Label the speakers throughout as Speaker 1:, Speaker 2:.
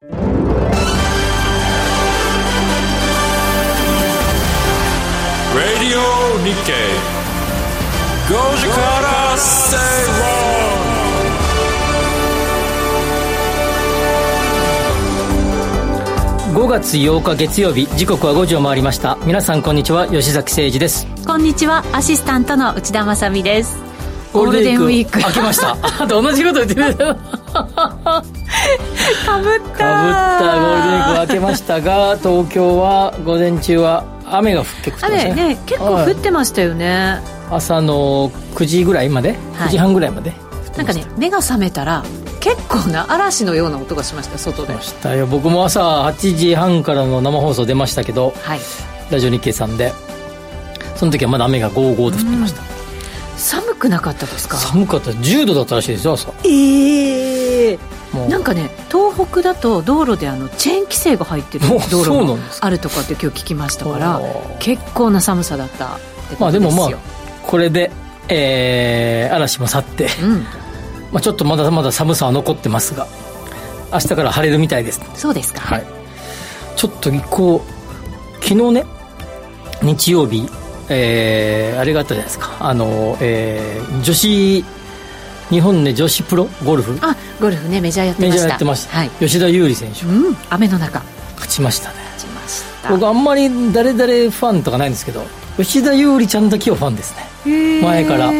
Speaker 1: Radio Nikkei. 5時から正
Speaker 2: 5月8日月曜日時刻は5時を回りました皆さんこんにちは吉崎誠二です
Speaker 3: こんにちはアシスタントの内田まさみです
Speaker 2: ゴールデンウィーク。
Speaker 3: ゴ
Speaker 2: 明けました。あと同じこと言ってるかぶった。
Speaker 3: かぶった
Speaker 2: ゴールデンウィーク明けましたが 東京は午前中は雨が降ってましたね。
Speaker 3: 雨ね結構降ってましたよね、
Speaker 2: 朝の9時ぐらいまで、
Speaker 3: はい。
Speaker 2: 9時半ぐらいまで。
Speaker 3: なんかね目が覚めたら結構な嵐のような音がしました外で。
Speaker 2: ましたよ。僕も朝8時半からの生放送出ましたけど
Speaker 3: はい。
Speaker 2: ラジオ日経さんで。その時はまだ雨がゴーゴーと降ってました、
Speaker 3: 寒くなかったですか？
Speaker 2: 寒かった。10度だったらしいですよ朝。
Speaker 3: ええ。
Speaker 2: もう。
Speaker 3: なんかね東北だと道路であのチェーン規制が入ってる
Speaker 2: お
Speaker 3: 道路もあるとかって今日聞きましたから結構な寒さだったって
Speaker 2: まあ
Speaker 3: ことですよ。
Speaker 2: でもまあこれで、えー嵐も去って、
Speaker 3: うん。
Speaker 2: まあ、ちょっとまだまだ寒さは残ってますが明日から晴れるみたいです。
Speaker 3: そうですか。
Speaker 2: はい。ちょっと一個昨日ね日曜日えーあれがあったじゃないですか。あの、えー女子日本で女子プロゴルフ。
Speaker 3: あゴルフねメジャーやって
Speaker 2: メジ
Speaker 3: ました。
Speaker 2: ャーやってました、
Speaker 3: はい。
Speaker 2: 吉田優利選手。
Speaker 3: うん雨の中。
Speaker 2: 勝ちましたね。
Speaker 3: 勝ちました。
Speaker 2: 僕あんまり誰々ファンとかないんですけど吉田優利ちゃんだけはファンですね。前から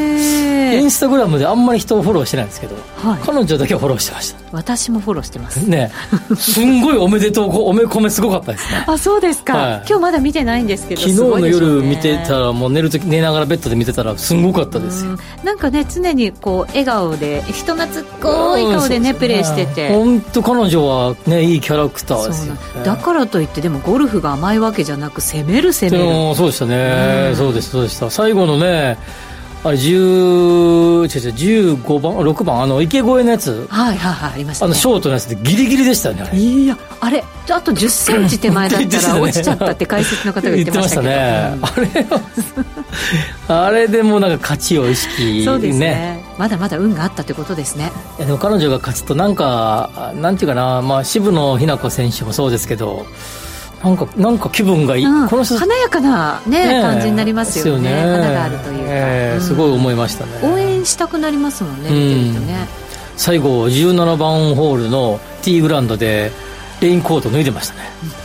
Speaker 2: インスタグラムであんまり人をフォローしてないんですけど、
Speaker 3: はい。
Speaker 2: 彼女だけはフォローしてました。
Speaker 3: 私もフォローしてます。
Speaker 2: ね。すんごいおめでとうおめこめすごかったですね。
Speaker 3: あそうですか、
Speaker 2: はい。
Speaker 3: 今日まだ見てないんですけど
Speaker 2: 昨日の夜見てたらもう寝る時寝ながらベッドで見てたらすんごかったですよ。
Speaker 3: うん。なんかね常にこう笑顔で人懐っこい顔でね、プレーしてて。
Speaker 2: 本当彼女はねいいキャラクターですよ、
Speaker 3: なん。だからといってでもゴルフが甘いわけじゃなく攻める攻
Speaker 2: で
Speaker 3: める。
Speaker 2: もそうでしたね、
Speaker 3: うん。
Speaker 2: そうでしたそうでした。最後のねあれ10違う違う15番6番あの池越えのやつ。
Speaker 3: はいはいはいありましたね。
Speaker 2: あのショートのやつでギリギリでしたよねあれ。
Speaker 3: いやあれあと1 0センチ手前だったら 落ちちゃったって解説の方が言ってました
Speaker 2: ね、あれはあれでもなんか勝ちを意識
Speaker 3: そうですね。まだまだ運があったってことですね。
Speaker 2: でも彼女が勝つとなんかなんていうかな、まあ、渋野日向子選手もそうですけどなんかなんか気分がいい、
Speaker 3: うん。
Speaker 2: この人
Speaker 3: 華やかな、ね
Speaker 2: ね
Speaker 3: 感じになりますよね。
Speaker 2: です
Speaker 3: 花があるというか、うん。
Speaker 2: ええすごい思いましたね。
Speaker 3: 応援したくなりますもんね
Speaker 2: うん。
Speaker 3: 見てるとね、
Speaker 2: 最後17番ホールのティーグラウンドでレインコート脱いでましたね。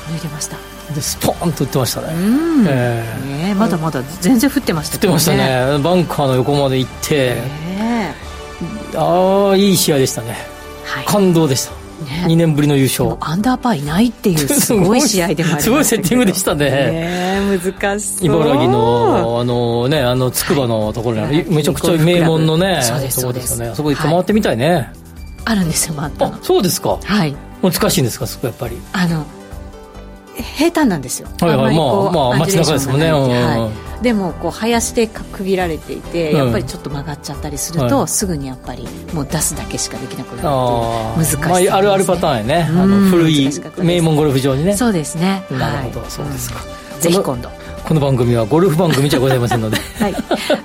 Speaker 3: 脱いでました。
Speaker 2: でスポーンと打ってましたね、
Speaker 3: うん、
Speaker 2: ええ。
Speaker 3: ねまだまだ全然降ってました
Speaker 2: 降ってましたね。バンカーの横まで行って、
Speaker 3: ね
Speaker 2: ああいい試合でしたね。
Speaker 3: はい。
Speaker 2: 感動でした、
Speaker 3: ね。
Speaker 2: 2年ぶりの優勝。
Speaker 3: アンダーパーいないっていう すごい試合でもあり
Speaker 2: すごいセッティングでしたね。
Speaker 3: ね難しそう。
Speaker 2: 茨城のあのねあの筑波のところに。ある、
Speaker 3: はい
Speaker 2: めちゃくちゃ名門のね
Speaker 3: そうです
Speaker 2: ところですよね。
Speaker 3: そうです。
Speaker 2: あそこ一回回ってみたいね、
Speaker 3: あるんですよまた。
Speaker 2: あそうですか。
Speaker 3: はい。
Speaker 2: 難しいんですかそこやっぱり。
Speaker 3: あの平坦なんですよ。
Speaker 2: はいはい
Speaker 3: ま
Speaker 2: あまあ街中ですもんね。
Speaker 3: はいでもこう林で区切られていて、
Speaker 2: うん
Speaker 3: やっぱりちょっと曲がっちゃったりすると、
Speaker 2: はい。
Speaker 3: すぐにやっぱりもう出すだけしかできなくなるっていう
Speaker 2: あ
Speaker 3: 難しさ
Speaker 2: まあ、あるあるパターンやね。あの
Speaker 3: うん
Speaker 2: 古い名門ゴルフ場にね。
Speaker 3: そうですね。
Speaker 2: なるほど、
Speaker 3: はい。
Speaker 2: そうですか。
Speaker 3: ぜひ今度
Speaker 2: この番組はゴルフ番組じゃございませんので。
Speaker 3: はい。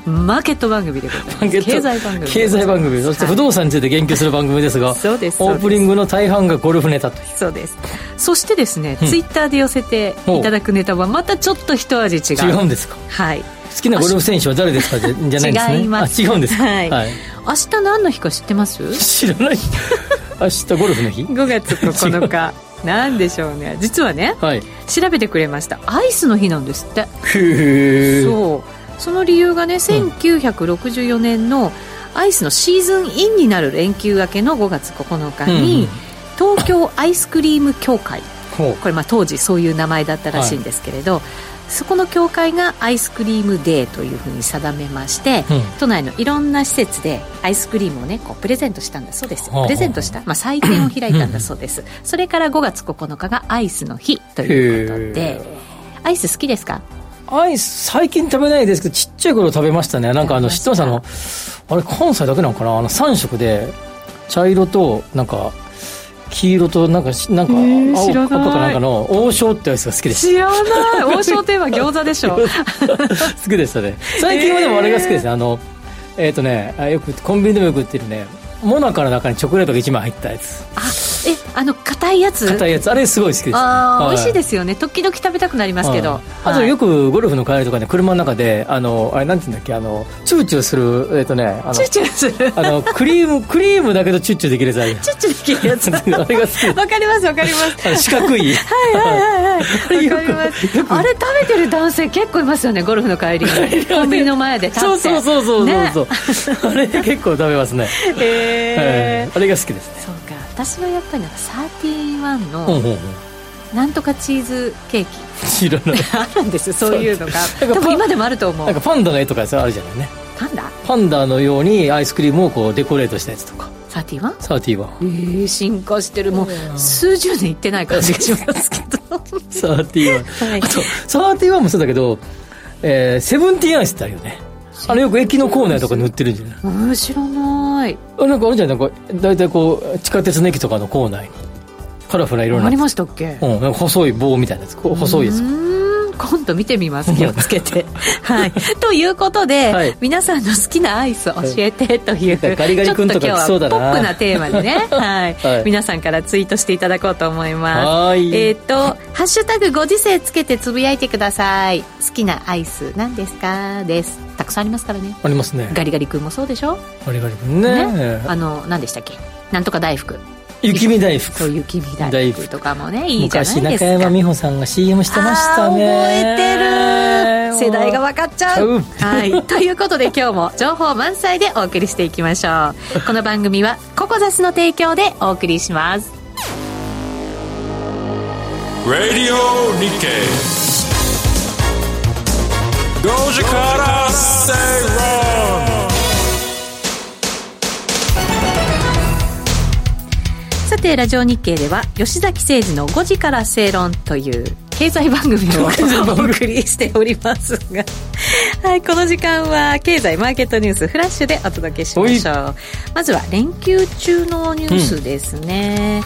Speaker 3: マーケット番組でございます。経済番組
Speaker 2: 経済番組。そして不動産について言及する番組ですが、
Speaker 3: そうです
Speaker 2: オープニングの大半がゴルフネタという。
Speaker 3: そうです。そしてですね、
Speaker 2: うん。
Speaker 3: ツイッターで寄せていただくネタはまたちょっと一味違う
Speaker 2: 違うんですか？
Speaker 3: はい。
Speaker 2: 好きなゴルフ選手は誰ですか？じゃじゃないんですね。
Speaker 3: 違います。
Speaker 2: あ違うんですか？
Speaker 3: はい。明日何の日か知ってます？
Speaker 2: 知らない。明日ゴルフの日？
Speaker 3: 5月9日なんでしょうね。実はね
Speaker 2: はい。
Speaker 3: 調べてくれました。アイスの日なんですって。
Speaker 2: へえ
Speaker 3: そう。その理由がね1964年のアイスのシーズンインになる連休明けの5月9日に、東京アイスクリーム協会。これまあ当時そういう名前だったらしいんですけれど、そこの協会がアイスクリームデーというふうに定めまして、
Speaker 2: うん。
Speaker 3: 都内のいろんな施設でアイスクリームをねこうプレゼントしたんだそうです。
Speaker 2: はあ
Speaker 3: プレゼントした、まあ、祭典を開いたんだそうです。それから5月9日がアイスの日ということで
Speaker 2: へ
Speaker 3: アイス好きですか？
Speaker 2: アイス最近食べないですけどちっちゃい頃食べましたね。なんかあの知ってます？あのあれ関西だけなのかな？あの3色で茶色となんか黄色となんかしなんか青赤かなんかの王将ってアイスが好きでし
Speaker 3: 知らない。王将といえば餃子でしょ。
Speaker 2: た 好きでしたね。最近はでもあれが好きですね。あのえっ、とねあよくコンビニでもよく売ってるねモナカの中にチョコレートが1枚入ったやつ。
Speaker 3: あえあの硬いやつ？
Speaker 2: 硬いやつ。あれすごい好きです、ね、
Speaker 3: ああ、
Speaker 2: はい。
Speaker 3: 美味しいですよね。時々食べたくなりますけど、
Speaker 2: はい。あと
Speaker 3: はい。
Speaker 2: よくゴルフの帰りとかね車の中であのあれなんていうんだっけあのチューチューするえっ、とねあの
Speaker 3: チューチューする。
Speaker 2: あのクリームクリームだけどチューチューできるやつ
Speaker 3: チューチューできるやつ。
Speaker 2: あれが好き。
Speaker 3: わかりますわかります。
Speaker 2: 四角い。
Speaker 3: はいはいはいはい。わかります。あれ食べてる男性結構いますよねゴルフの帰りに。コンビニの前で
Speaker 2: そうそうそうそう
Speaker 3: ね
Speaker 2: そうそう、あれ結構食べますね、
Speaker 3: へー。
Speaker 2: はい。あれが好きですね。
Speaker 3: そうか私はやっぱりなんか31
Speaker 2: うんうん
Speaker 3: の
Speaker 2: うん
Speaker 3: なんとかチーズケーキ。
Speaker 2: 知らない。
Speaker 3: あるんですよそういうのが。多分今でもあると思う。
Speaker 2: なんかパンダの絵とかさあるじゃないね。
Speaker 3: パンダ？
Speaker 2: パンダのようにアイスクリームをこうデコレートしたやつとか。
Speaker 3: 31?
Speaker 2: 31
Speaker 3: えー、進化してる。もう数十年いってない感じがしますけど。
Speaker 2: 31、
Speaker 3: はい。
Speaker 2: あと31もそうだけど、えー、セブンティーンアイスってあるよね。あれよく駅の構内とかに売ってるんじゃない？
Speaker 3: うん知らない
Speaker 2: あなんかあるじゃないなんか大体こう地下鉄の駅とかの構内。にカラフルな色に
Speaker 3: あり
Speaker 2: なって
Speaker 3: ましたっけ？
Speaker 2: うん、細い棒みたいなやつ。細いやつ
Speaker 3: 今度見てみます。気をつけて。はい。ということで、
Speaker 2: はい。
Speaker 3: 皆さんの好きなアイス教えてという、
Speaker 2: ガリガリ君とか
Speaker 3: ちょっ
Speaker 2: そうだな。
Speaker 3: 今日はポップなテーマでね、はい。
Speaker 2: はい。
Speaker 3: 皆さんからツイートしていただこうと思います。
Speaker 2: はい。
Speaker 3: えっ、と「ハッシュタグご時世」つけてつぶやいてください。好きなアイス何ですか？です。たくさんありますからね。
Speaker 2: ありますね。
Speaker 3: ガリガリ君もそうでしょ？
Speaker 2: ガリガリ君ね。
Speaker 3: ね。あの何でしたっけ？なんとか大福
Speaker 2: 雪見大福。
Speaker 3: そう雪見大
Speaker 2: 大福。
Speaker 3: 福とかもねいいじゃない
Speaker 2: 昔
Speaker 3: ですか。
Speaker 2: 中山美穂さんが CM してましたね。
Speaker 3: あー覚えてる。世代が分かっちゃう、
Speaker 2: うん。
Speaker 3: はい、ということで今日も情報満載でお送りしていきましょう。この番組はココザスの提供でお送りします。
Speaker 1: Radio Nikkei. 5時から正論
Speaker 3: さてラジオ日経では吉崎誠二の5時から正論という経済番組をお送りしておりますが、はい、この時間は経済マーケットニュースフラッシュでお届けしましょう。まずは連休中のニュースですね、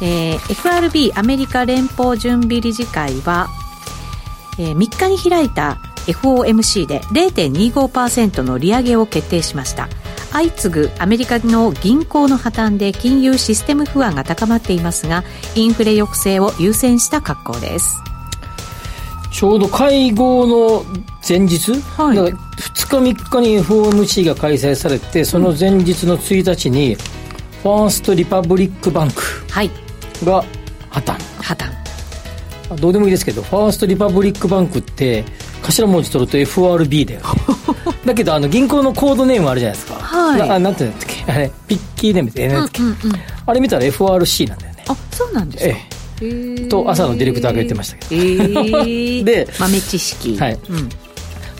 Speaker 3: えー FRB アメリカ連邦準備理事会は、えー3日に開いた FOMC で0.25%の利上げを決定しました相次ぐアメリカの銀行の破綻で金融システム不安が高まっていますがインフレ抑制を優先した格好です。
Speaker 2: ちょうど会合の前日、
Speaker 3: はい。
Speaker 2: だから2日3日に FOMC が開催されてその前日の1日にファーストリパブリックバンク
Speaker 3: はい。
Speaker 2: が破綻。
Speaker 3: 破綻。
Speaker 2: どうでもいいですけどファーストリパブリックバンクって頭文字取ると FRB だよね。だけどあの銀行のコードネームあるじゃないですか。
Speaker 3: はい。
Speaker 2: なあなんていうんだっけ？あれティッカーネームってえなんだっけ、
Speaker 3: うんうんうん。
Speaker 2: あれ見たら FRC なんだよね。
Speaker 3: あそうなんですか？
Speaker 2: え
Speaker 3: へー。
Speaker 2: と朝のディレクターが言ってましたけど。
Speaker 3: えー。
Speaker 2: で
Speaker 3: 豆知識。
Speaker 2: はい。
Speaker 3: うん。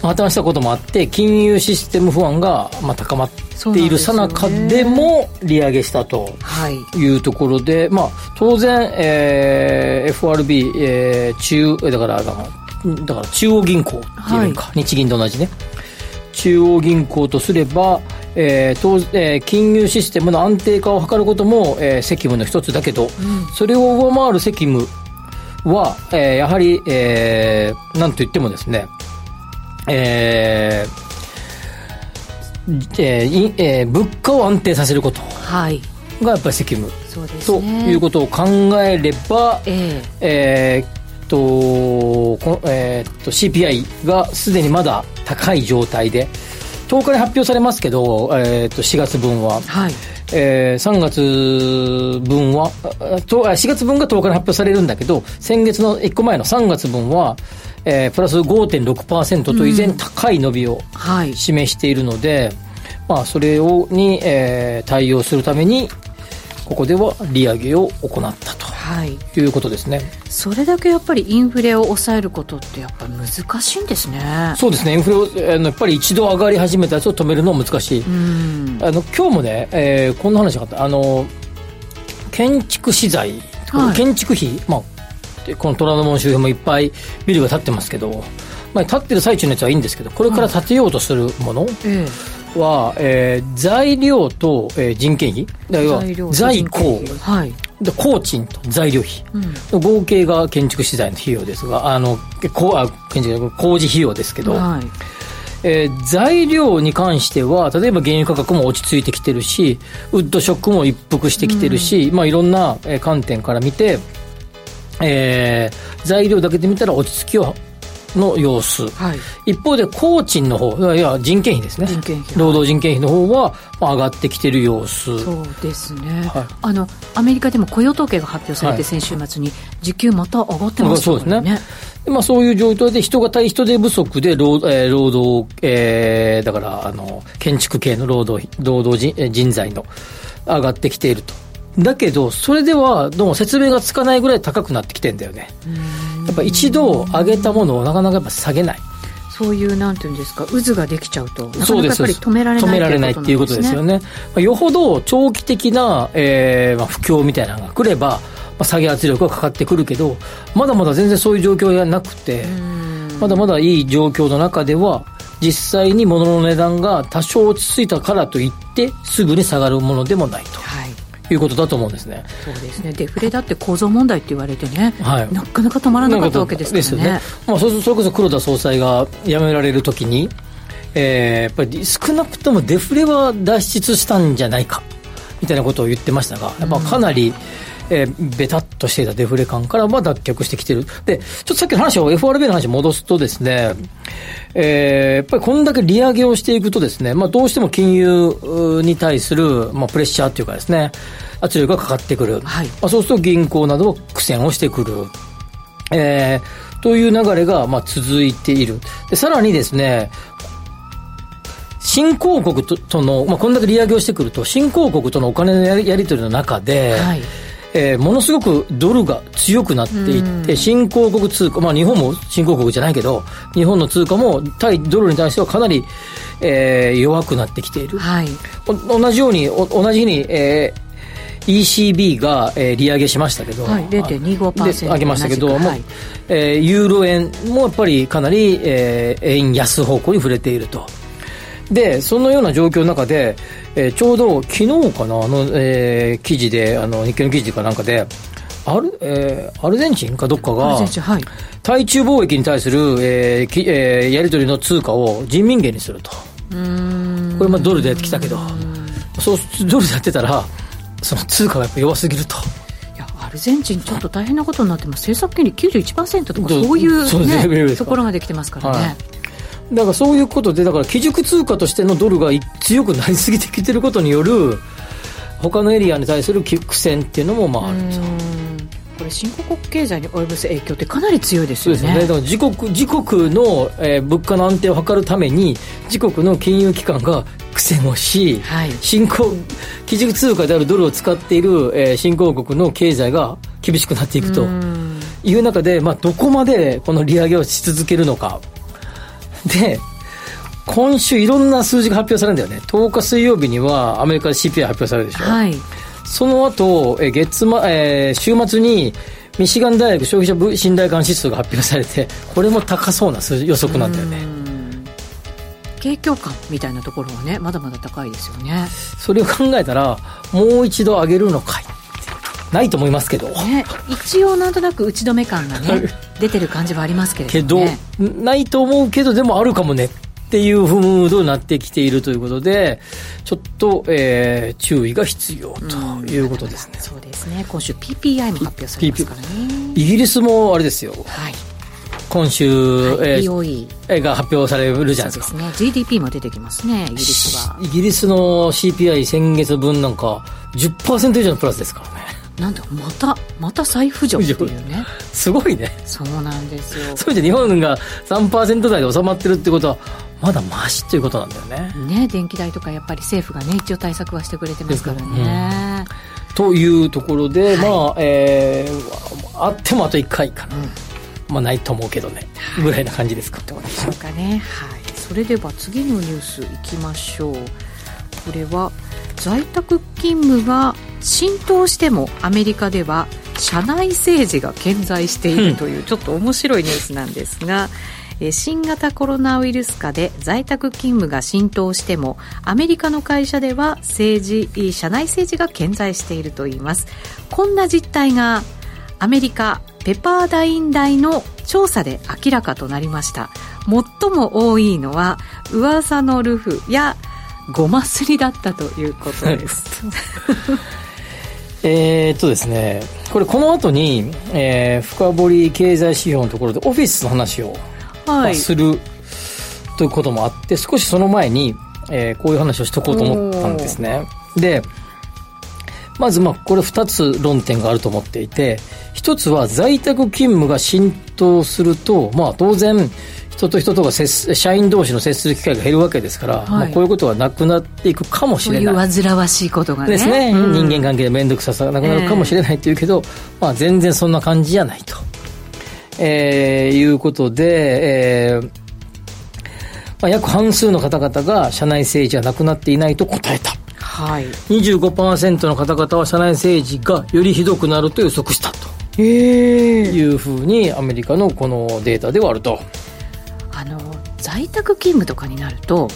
Speaker 2: 破綻したこともあって金融システム不安がまあ高まっているさなか
Speaker 3: で
Speaker 2: も利上げしたと
Speaker 3: はい
Speaker 2: いうところで、まあ、当然、えー FRB、えー中えだからだからだから中央銀行っていうか、日銀と同じね。中央銀行とすれば、えー当えー金融システムの安定化を図ることも、えー責務の一つだけど、それを上回る責務は、えーやはり、えーなんといってもですね、えーえーいえー物価を安定させること
Speaker 3: はい。
Speaker 2: がやっぱり責務
Speaker 3: そうです
Speaker 2: と
Speaker 3: ね
Speaker 2: いうことを考えれば、
Speaker 3: え
Speaker 2: え。ーっとこえーっと CPI がすでにまだ高い状態で10日に発表されますけど、えーっと4月分は。
Speaker 3: え、はい。
Speaker 2: えー3月分はあとあ4月分が10日に発表されるんだけど先月の1個前の3月分は、えープラス5.6%と依然高い伸びを
Speaker 3: はい。
Speaker 2: 示しているので、まあ、それをに、えー対応するためにここでは利上げを行った
Speaker 3: はい。
Speaker 2: ということですね。
Speaker 3: それだけやっぱりインフレを抑えることってやっぱり難しいんですね。
Speaker 2: そうですね。インフレをあのやっぱり一度上がり始めたやつを止めるのは難しい、
Speaker 3: うん。
Speaker 2: あの今日もね、えーこんな話があった。あの建築資材、
Speaker 3: はい。
Speaker 2: 建築費、まあ、でこの虎ノ門周辺もいっぱいビルが建ってますけど、まあ、建ってる最中のやつはいいんですけどこれから建てようとするもの
Speaker 3: え
Speaker 2: は、えー材料と、えー人件費。
Speaker 3: 材料と
Speaker 2: 在庫。
Speaker 3: 費はい
Speaker 2: で工賃と材料費。
Speaker 3: うん。
Speaker 2: 合計が建築資材の費用ですがあのこうあ建築工事費用ですけど、
Speaker 3: はい。
Speaker 2: えー材料に関しては、例えば原油価格も落ち着いてきてるし、ウッドショックも一服してきてるし、まあいろんなえー観点から見て、えー材料だけで見たら落ち着きをの様子。
Speaker 3: はい
Speaker 2: 一方で工賃の方、いやいや人件費ですね。
Speaker 3: 人件費
Speaker 2: 労働人件費の方は、まあ、上がってきてる様子。
Speaker 3: そうですね、
Speaker 2: はい
Speaker 3: あのアメリカでも雇用統計が発表されて、
Speaker 2: はい
Speaker 3: 先週末に時給また上がってました
Speaker 2: そうですね。でまあ、そういう状況で人が対人手不足で労,、えー労働、えーだからあの建築系の労働費労働人えー人材の上がってきていると。だけど、それではどうも説明がつかないぐらい高くなってきてんだよね。やっぱ一度上げたものをなかなかやっぱ下げない。
Speaker 3: そういうなんていうんですか渦ができちゃうとなかなかやっぱり止められない
Speaker 2: 止められないっていうことですよ
Speaker 3: ね
Speaker 2: ね。まあ、よほど長期的な、えーまあ、不況みたいなのが来れば、まあ、下げ圧力がかかってくるけど、まだまだ全然そういう状況じゃなくて、まだまだいい状況の中では、実際に物の値段が多少落ち着いたからといって、すぐに下がるものでもない
Speaker 3: はい
Speaker 2: ということだと思うんですね。
Speaker 3: そうですねデフレだって構造問題って言われてね、
Speaker 2: はい
Speaker 3: なかなか止まらなかったわけですからね
Speaker 2: よね。まあ、そそれこそ黒田総裁が辞められるときに、えーやっぱり少なくともデフレは脱出したんじゃないか、みたいなことを言ってましたが、やっぱかなり、えーベタっとしていたデフレ感からは脱却してきてる。で、ちょっとさっきの話を FRB の話に戻すとですね、えーやっぱりこんだけ利上げをしていくとですね、まあどうしても金融に対する、まあプレッシャーっていうかですね、圧力がかかってくる。
Speaker 3: はい
Speaker 2: まあ、そうすると銀行なども苦戦をしてくる。えーという流れが、まあ、続いている。で、さらにですね、新興国ととの、まあ、こんだけ利上げをしてくると、新興国とのお金のやりやり取りの中で、
Speaker 3: はい
Speaker 2: えーものすごくドルが強くなっていって、新興国通貨、まあ日本も新興国じゃないけど、日本の通貨も対ドルに対してはかなり、えー弱くなってきている。
Speaker 3: はい
Speaker 2: お同じように、お同じ日に、えー ECB が、えー利上げしましたけど、
Speaker 3: はい0.25%
Speaker 2: で上げましたけど、
Speaker 3: はい
Speaker 2: えーユーロ円もやっぱりかなり、えー円安方向に触れていると。で、そのような状況の中で、えーちょうど昨日かな、あの、えー記事で、あの、日経の記事かなんかで、アル,、えーアルゼンチンかどっか
Speaker 3: アル
Speaker 2: が
Speaker 3: ゼンチンはい。
Speaker 2: 対中貿易に対する、えーきえーやり取りの通貨を人民元にすると。これまあドルでやってきたけど、そうドルでやってたら、その通貨がやっぱ弱すぎると。
Speaker 3: いやアルゼンチンちょっと大変なことになってます。政策金利91%とかそういう,、
Speaker 2: そうですレベルですか
Speaker 3: ところまで来てますからね、
Speaker 2: はいだからそういうことで、だから基軸通貨としてのドルがい強くなりすぎてきてることによる、他のエリアに対する苦戦っていうのもまああると。
Speaker 3: これ新興国経済に及ぼす影響ってかなり強いですよね
Speaker 2: そうですよね。だから自国、自国の、えー物価の安定を図るために、自国の金融機関が苦戦をし、
Speaker 3: はい
Speaker 2: 新興、基軸通貨であるドルを使っている、えー新興国の経済が厳しくなっていくという中で、まあ、どこまでこの利上げをし続けるのか。で、今週いろんな数字が発表されるんだよね。10日水曜日にはアメリカで CPI 発表されるでしょ。
Speaker 3: はい
Speaker 2: その後、えー月末、えー週末に、ミシガン大学消費者部信頼感指数が発表されて、これも高そうな数字予測なんだよね。
Speaker 3: 景況感みたいなところはねまだまだ高いですよね
Speaker 2: それを考えたら、もう一度上げるのかいないと思いますけど。
Speaker 3: ね一応なんとなく打ち止め感がね出てる感じはありますけれ
Speaker 2: けど、
Speaker 3: どね。
Speaker 2: ないと思うけど、でもあるかもねっていうムードになってきているということで、ちょっと、えー注意が必要ということですね。
Speaker 3: そうですね。今週 PPI も発表されますからね。
Speaker 2: イギリスもあれですよ、
Speaker 3: はい、
Speaker 2: 今週、
Speaker 3: はい。
Speaker 2: えーーが発表されるじゃないですか。
Speaker 3: そうですね。GDP も出てきますねイギリスは。
Speaker 2: イギリスの CPI 先月分なんか10%以上のプラスですからね。
Speaker 3: なんだまたまた再浮上っていうね。
Speaker 2: すごいね。
Speaker 3: そうなんですよ。
Speaker 2: そういう意味で日本が3%台で収まってるってことは、まだマシということなんだよね。
Speaker 3: ね電気代とかやっぱり政府がね一応対策はしてくれてますからね、
Speaker 2: というところで、まあ、えー、あってもあと1回かな。まあ、ないと思うけどね。ぐらいな感じですか。
Speaker 3: どうでしょうかね。はい。それでは次のニュースいきましょう。これは在宅勤務が浸透してもアメリカでは社内政治が健在しているというちょっと面白いニュースなんですが、えー新型コロナウイルス下で在宅勤務が浸透してもアメリカの会社では政治社内政治が健在しているといいます。こんな実態がアメリカペパーダイン大の調査で明らかとなりました。最も多いのは噂のルフやごますりだったということです。
Speaker 2: えーっとですねこれこの後に、えー、深掘り経済指標のところでオフィスの話を、
Speaker 3: はい、
Speaker 2: するということもあって少しその前に、えー、こういう話をしとこうと思ったんですね。でまずまあこれ2つ論点があると思っていて1つは在宅勤務が浸透するとまあ当然人と人とが接す社員同士の接する機会が減るわけですから、
Speaker 3: はい。
Speaker 2: まあ、こういうことはなくなっていくかもしれない。
Speaker 3: そういう煩わしいことがね。
Speaker 2: ですね、
Speaker 3: うん。
Speaker 2: 人間関係で面倒くささがなくなるかもしれないっていうけど、まあ、全然そんな感じじゃないと、えーいうことで、えーまあ、約半数の方々が社内政治はなくなっていないと答えた。
Speaker 3: はい。
Speaker 2: 25%の方々は社内政治がよりひどくなると予測したと。いうふうにアメリカのこのデータではあると
Speaker 3: あの在宅勤務とかになると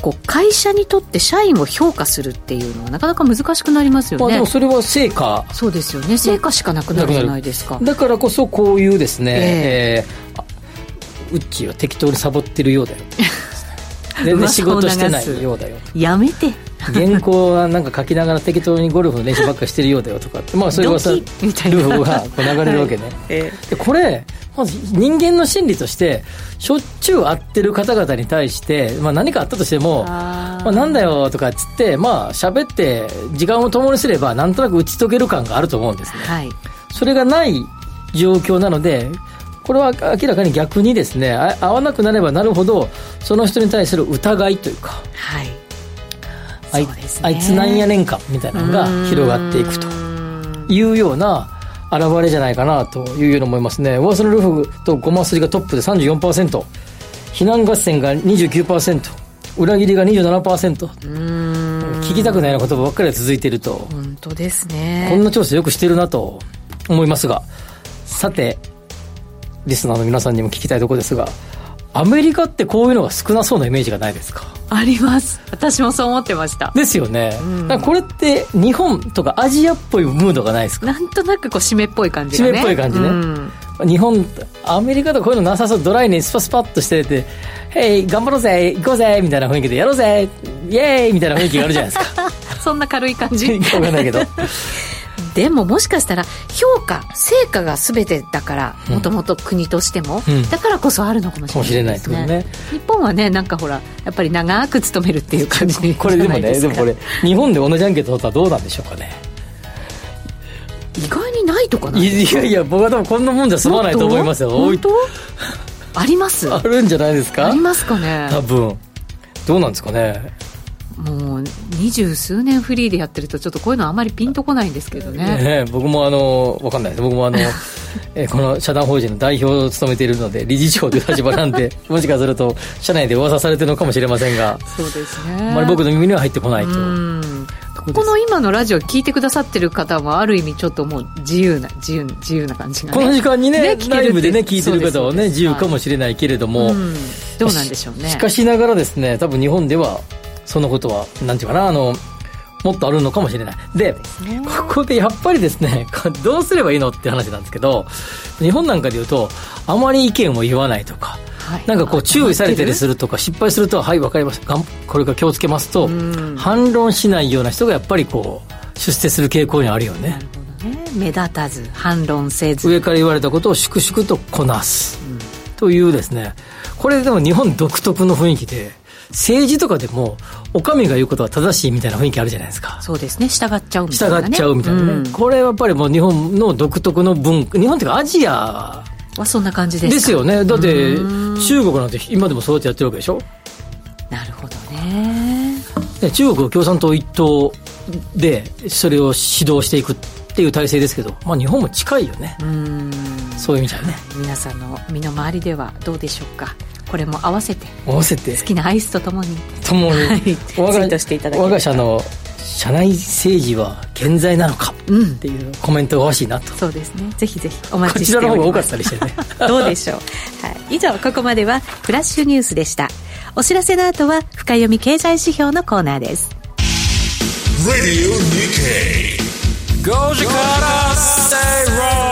Speaker 3: こう会社にとって社員を評価するっていうのはなかなか難しくなりますよ
Speaker 2: まあ、
Speaker 3: ね、
Speaker 2: でもそれは成果。
Speaker 3: そうですよね。成果しかなくなるじゃないですか。
Speaker 2: だからこそこういうですね、
Speaker 3: え
Speaker 2: え。ーあウッチーは適当にサボってるようだよ。全然仕事してないようだよ。
Speaker 3: やめて
Speaker 2: 原稿はなんか書きながら適当にゴルフの練習ばっかりしてるようだよとかってまあそれはさ
Speaker 3: ド
Speaker 2: ル
Speaker 3: キみたいな。
Speaker 2: ールがこう流れるわけね、
Speaker 3: え。
Speaker 2: でこれまず人間の心理としてしょっちゅう会ってる方々に対して、まあ、何かあったとしても
Speaker 3: あー。
Speaker 2: まあ、なんだよとかっつってまあ喋って時間を共にすればなんとなく打ち解ける感があると思うんですね。
Speaker 3: はい。
Speaker 2: それがない状況なので、これは明らかに逆にですね、あ合わなくなればなるほど、その人に対する疑いというか、
Speaker 3: はい
Speaker 2: あい
Speaker 3: ね。
Speaker 2: あいつなんやねんかみたいなのが広がっていくというような現れじゃないかなというように思いますね。噂のルフとゴマすりがトップで34%、非難合戦が29%、裏切りが27%、聞きたくないような言葉ばっかりが続いていると。
Speaker 3: 本当です
Speaker 2: こ
Speaker 3: ね
Speaker 2: んな調査よくしてるなと思いますが、さて、リスナーの皆さんにも聞きたいところですが、アメリカってこういうのが少なそうなイメージがないですか？
Speaker 3: あります。私もそう思ってました。
Speaker 2: ですよね。
Speaker 3: ん。
Speaker 2: だからこれって日本とかアジアっぽいムードがないですか？
Speaker 3: なんとなくこう締めっぽい感じがね。
Speaker 2: 締めっぽい感じね。
Speaker 3: うん。
Speaker 2: 日本、アメリカとかこういうのなさそう、ドライにスパスパッとしてて、ヘイ、頑張ろうぜ、行こうぜ、みたいな雰囲気でやろうぜ、イエーイみたいな雰囲気があるじゃないですか。
Speaker 3: そんな軽い感じ？
Speaker 2: わかんないけど。
Speaker 3: でももしかしたら評価成果が全てだから
Speaker 2: うん。
Speaker 3: もともと国としても、
Speaker 2: うん。
Speaker 3: だからこそあるのかもし
Speaker 2: れない
Speaker 3: ですね。
Speaker 2: ね。
Speaker 3: 日本はねなんかほらやっぱり長く勤めるっていう感じ
Speaker 2: これでもね、でもこれ、日本で同じアンケート取ったらどうなんでしょうかね。
Speaker 3: 意外にないとかない？
Speaker 2: いやいや、僕は多分こんなもんじゃ済まないと思いますよ。
Speaker 3: 本当？あります？
Speaker 2: あるんじゃないですか？
Speaker 3: ありますかね？
Speaker 2: 多分。どうなんですかね？
Speaker 3: もう二十数年フリーでやってるとちょっとこういうのあまりピンとこないんですけどね。
Speaker 2: ね僕もあの、わかんないです。僕もあの、えーこの社団法人の代表を務めているので、理事長という立場なんで、もしかすると、社内で噂されてるのかもしれませんが、
Speaker 3: そうです
Speaker 2: あ
Speaker 3: ね
Speaker 2: まり僕の耳には入ってこないと。こ
Speaker 3: の今のラジオ聞いてくださってる方はある意味ちょっともう自由な自由自由な感じがね。
Speaker 2: この時間にね
Speaker 3: ね
Speaker 2: ライブでね聞いてる方はね自由かもしれないけれども、
Speaker 3: うん。どうなんでしょうね。
Speaker 2: しかしながらですね多分日本ではそのことはなんていうかなあのもっとあるのかもしれない。で
Speaker 3: ね
Speaker 2: ここでやっぱりですね どうすればいいのって話なんですけど日本なんかで言うとあまり意見を言わないとか
Speaker 3: はい。
Speaker 2: なんかこう注意されたりす
Speaker 3: る
Speaker 2: るとか失敗するとはいわかりました。これから気をつけますと
Speaker 3: ん。
Speaker 2: 反論しないような人がやっぱりこう出世する傾向にあるよね。
Speaker 3: ね。目立たず反論せず。
Speaker 2: 上から言われたことを粛々とこなす、というですね。これでも日本独特の雰囲気で政治とかでもお上が言うことは正しいみたいな雰囲気あるじゃないですか。
Speaker 3: そうですね。従っちゃうみたい
Speaker 2: 従
Speaker 3: な、ね、
Speaker 2: っちゃうみたいなね、
Speaker 3: うん。
Speaker 2: これはやっぱりもう日本の独特の文化日本っていうかアジア
Speaker 3: はそんな感じですか？
Speaker 2: ですよね。だって
Speaker 3: うん。
Speaker 2: 中国なんて今でもそうやってやってるわけでしょ？
Speaker 3: なるほどね。
Speaker 2: で中国は共産党一党でそれを指導していくっていう体制ですけど、まあ、日本も近いよね。
Speaker 3: うん。
Speaker 2: そういう意味じゃね。
Speaker 3: 皆さんの身の回りではどうでしょうか？これも合わせて
Speaker 2: 合わせて？
Speaker 3: 好きなアイスとともに。
Speaker 2: ともに、
Speaker 3: はい。
Speaker 2: 我
Speaker 3: ツイートしていただ
Speaker 2: 我が社の社内政治は健在なのか？
Speaker 3: うん。
Speaker 2: っていうコメントが欲しいなと。
Speaker 3: そうですね。ぜひぜひお待
Speaker 2: こ
Speaker 3: ちしております。
Speaker 2: ちらの方が多かったりしてね。
Speaker 3: どうでしょう、はい、以上ここまではフラッシュニュースでした。お知らせの後は深読み経済指標のコーナーです。
Speaker 1: Radio Nikkei. Goji Kara Stay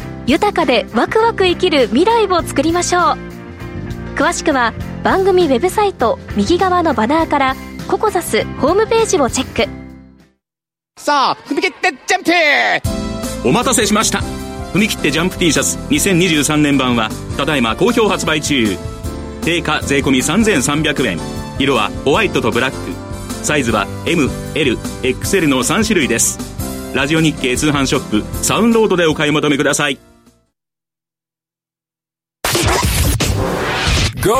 Speaker 4: 豊かでワクワク生きる未来を作りましょう。詳しくは番組ウェブサイト右側のバナーからココザスホームページをチェック。
Speaker 5: さあ踏み切ってジャン
Speaker 6: プ!お待たせしました。踏み切ってジャンプ T シャツ2023年版はただいま好評発売中。定価税込3300円色はホワイトとブラック。サイズは MLXL の3種類です。ラジオ日経通販ショップサウンロードでお買い求めください。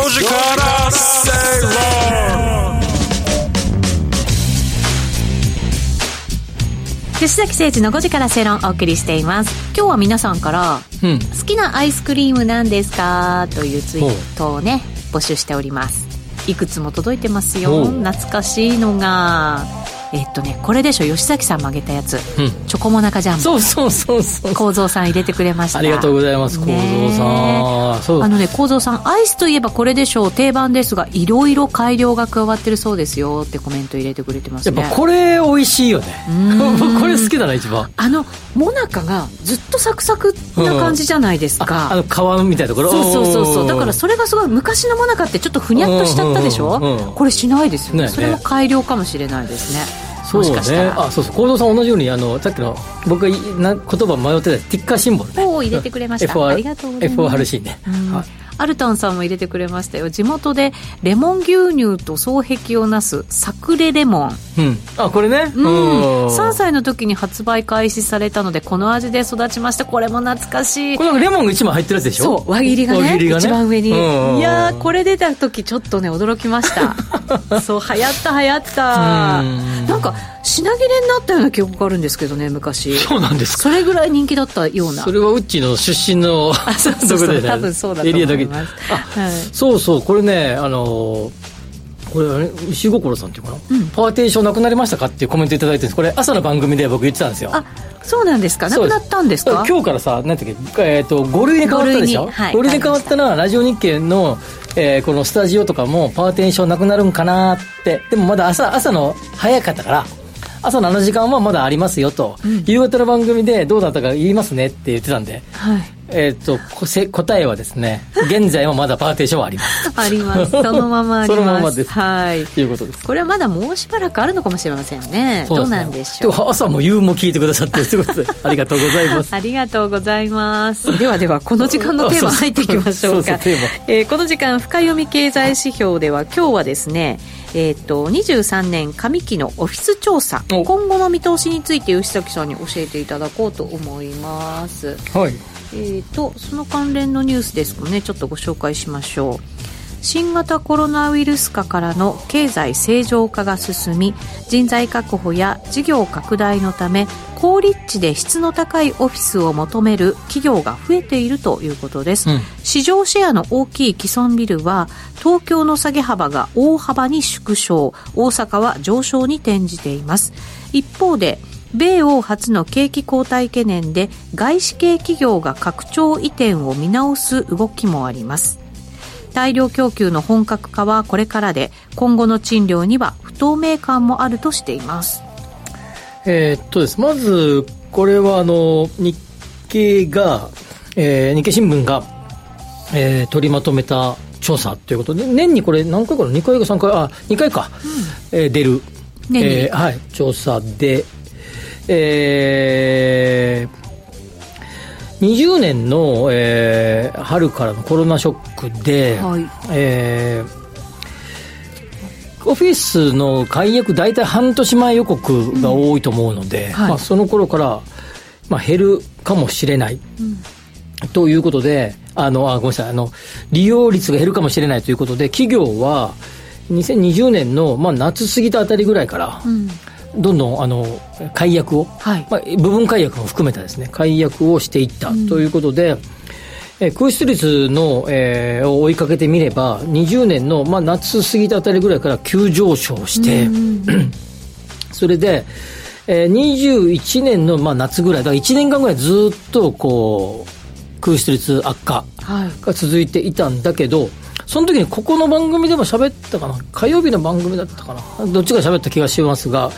Speaker 1: 時から正論
Speaker 3: 吉崎誠二の5時から正論をお送りしています。今日は皆さんから、
Speaker 2: うん。
Speaker 3: 好きなアイスクリームなんですか？というツイートをね募集しております。いくつも届いてますよ。
Speaker 2: ほう。
Speaker 3: 懐かしいのがえっとねこれでしょ？吉崎さんもあげたやつ、
Speaker 2: うん。
Speaker 3: チョコモナカジャンボ。
Speaker 2: そうそうそうそう。
Speaker 3: 構造さん入れてくれました。
Speaker 2: ありがとうございます幸三さん。そう。
Speaker 3: あのね構造さんアイスといえばこれでしょう。定番ですがいろいろ改良が加わってるそうですよ。ってコメント入れてくれてますね。
Speaker 2: やっぱこれ美味しいよね。これ好きだな一番。
Speaker 3: あのモナカがずっとサクサクな感じじゃないですか、
Speaker 2: あの皮みたいなところ？
Speaker 3: そうそうそうそう。だから
Speaker 2: そ
Speaker 3: それがすごい昔のモナカってちょっとふにゃっとしちゃったでしょ、
Speaker 2: うんうんうん
Speaker 3: これしないですよね。
Speaker 2: ね
Speaker 3: それも改良かもしれないですね
Speaker 2: そうね。
Speaker 3: ら
Speaker 2: あそうそう。幸三さん同じようにあのさっきの僕がいな言葉迷ってたティッカーシンボルね。
Speaker 3: おー入れてくれました。
Speaker 2: F4
Speaker 3: ありがとうございます。
Speaker 2: F4 ハルシーンね。
Speaker 3: うん。
Speaker 2: はい
Speaker 3: アルタンさんも入れてくれましたよ。地元でレモン牛乳と双璧をなすサクレレモン。
Speaker 2: うん。あこれね？
Speaker 3: うん。
Speaker 2: うん
Speaker 3: 3歳の時に発売開始されたのでこの味で育ちました。これも懐かしい。
Speaker 2: これなんかレモンが1枚入ってるやつでしょ？
Speaker 3: そう。輪切りがね
Speaker 2: ね。
Speaker 3: 一番上に、
Speaker 2: うん
Speaker 3: いやーこれ出た時ちょっとね驚きました。そう流行った流行った。
Speaker 2: うん。
Speaker 3: なんか品切れになったような記憶があるんですけどね昔。
Speaker 2: そうなんですか？
Speaker 3: それぐらい人気だったような。
Speaker 2: それはうちの出身の
Speaker 3: あそうそうそう。多分そうだと
Speaker 2: エリアだけ
Speaker 3: 思います
Speaker 2: あ
Speaker 3: はい。
Speaker 2: そうそうこれねあのーこれ石心さんっていうかな、パーテーションなくなりましたかっていうコメントいただいてるんです。これ朝の番組で僕言ってたんですよ。
Speaker 3: あそうなんですか？なくなったんですか？
Speaker 2: 今日からさなんていうか、えー、と5類に変わったでしょ？
Speaker 3: 五類にはい。
Speaker 2: 5類に変わったらラジオ日経の、えーこのスタジオとかもパーテーションなくなるんかなって。でもまだ朝朝の早かったから朝のあの時間はまだありますよと、夕方の番組でどうだったか言いますねって言ってたんで、
Speaker 3: はい
Speaker 2: えっ、とこせ答えはですね現在もまだパーテーションはあります。
Speaker 3: あります。そのままあります。
Speaker 2: そのままです。
Speaker 3: はい。
Speaker 2: ということです。
Speaker 3: これはまだもうしばらくあるのかもしれませんね。どうなんでしょう。
Speaker 2: 朝も夕も聞いてくださってということでありがとうございます。
Speaker 3: ありがとうございます。ではでは、この時間のテーマ入っていきましょう
Speaker 2: そうそう
Speaker 3: か
Speaker 2: テーマ。
Speaker 3: えーこの時間、深読み経済指標では、今日はですね、えっ、と、23年上期のオフィス調査、
Speaker 2: お。
Speaker 3: 今後の見通しについて吉崎さんに教えていただこうと思います。
Speaker 2: はい
Speaker 3: えー、とその関連のニュースですかね。ちょっとご紹介しましょう。新型コロナウイルス禍からの経済正常化が進み人材確保や事業拡大のため高立地で質の高いオフィスを求める企業が増えているということです、
Speaker 2: うん。
Speaker 3: 市場シェアの大きい既存ビルは東京の下げ幅が大幅に縮小大阪は上昇に転じています一方で米欧初の景気後退懸念で外資系企業が拡張移転を見直す動きもあります。大量供給の本格化はこれからで今後の賃料には不透明感もあるとしています。
Speaker 2: えーっとです。まずこれはあの日経が、えー日経新聞が、えー取りまとめた調査ということで年にこれ何回かな？2回か3回？あ2回か、えー出る、えーはい、調査でえー20年の、えー春からのコロナショックで、
Speaker 3: はい。
Speaker 2: えーオフィスの解約大体半年前予告が多いと思うので、
Speaker 3: はい。
Speaker 2: まあ、その頃から、まあ、減るかもしれない、ということであのあごめんなさい。あの利用率が減るかもしれないということで企業は2020年の、まあ、夏過ぎたあたりぐらいから、どんどんあの解約を、
Speaker 3: はい。
Speaker 2: まあ、部分解約も含めたですね解約をしていったということで、えー空室率の、えーを追いかけてみれば、20年の、まあ、夏過ぎたあたりぐらいから急上昇して、それで、えー21年の、まあ、夏ぐらい、だから1年間ぐらいずっとこう、空室率悪化
Speaker 3: はい。
Speaker 2: が続いていたんだけど、その時にここの番組でも喋ったかな、火曜日の番組だったかな、どっちか喋った気がしますが、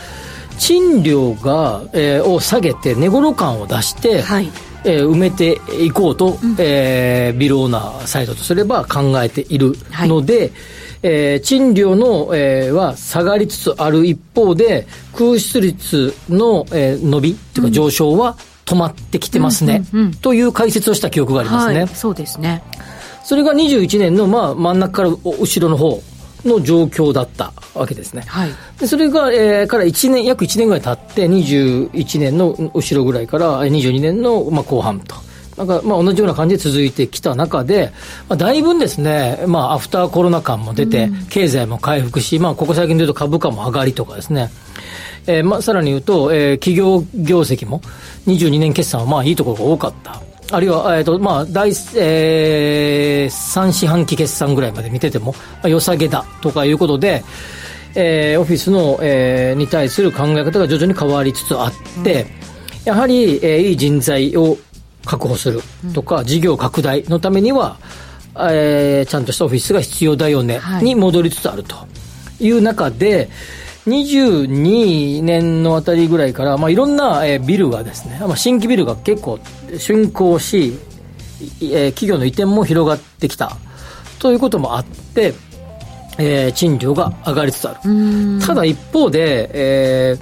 Speaker 2: 賃料が、えーを下げて、値頃感を出して、
Speaker 3: はい。
Speaker 2: えー埋めていこうと、えービルオーナーサイドとすれば考えているので、えー賃料の、えーは下がりつつある一方で、空室率の、えー伸びというか上昇は止まってきてますね、
Speaker 3: うんうんうん。
Speaker 2: という解説をした記憶がありますね。
Speaker 3: はい、そうですね
Speaker 2: それが21年の、まあ、真ん中からお後ろの方の状況だったわけですね。
Speaker 3: はい
Speaker 2: でそれが、えーから1年、約1年ぐらい経って、21年の後ろぐらいからえー22年の、まあ、後半と。なんか、まあ、同じような感じで続いてきた中で、まあ、だいぶですね、まあ、アフターコロナ感も出て、経済も回復し、まあ、ここ最近で言うと株価も上がりとかですね、えーまあ、さらに言うと、えー企業業績も22年決算はまあいいところが多かった。あるいは、えーとまあ第えー、3四半期決算ぐらいまで見てても、まあ、良さげだとかいうことで、えーオフィスの、えーに対する考え方が徐々に変わりつつあって、やはり、えーいい人材を確保するとか、事業拡大のためには、えーちゃんとしたオフィスが必要だよね、
Speaker 3: はい。
Speaker 2: に戻りつつあるという中で、22年のあたりぐらいから、まあ、いろんな、えービルがですね、まあ、新規ビルが結構竣工し、いえー企業の移転も広がってきた。ということもあって、えー賃料が上がりつつある。ただ一方で、えー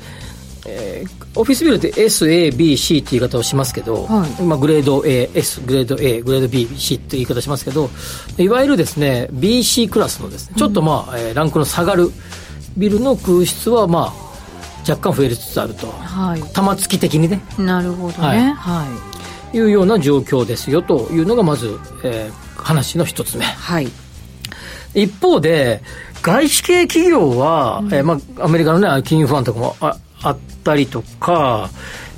Speaker 2: えーオフィスビルって S、A、B、C って言い方をしますけど、
Speaker 3: はい。
Speaker 2: まあ、グレード A、S、グレード A、グレード B、C って言い方しますけど、いわゆるですね、BC クラスのですね、ちょっとまあ、えーランクの下がるビルの空室はまあ、若干増えつつあると。
Speaker 3: はい。
Speaker 2: 玉突き的にね、
Speaker 3: なるほど
Speaker 2: はい。
Speaker 3: ねはい。
Speaker 2: いうような状況ですよというのがまず、えー話の一つ目。
Speaker 3: はい。
Speaker 2: 一方で、外資系企業は、えーまあ、アメリカのね、金融不安とかもああったりとか、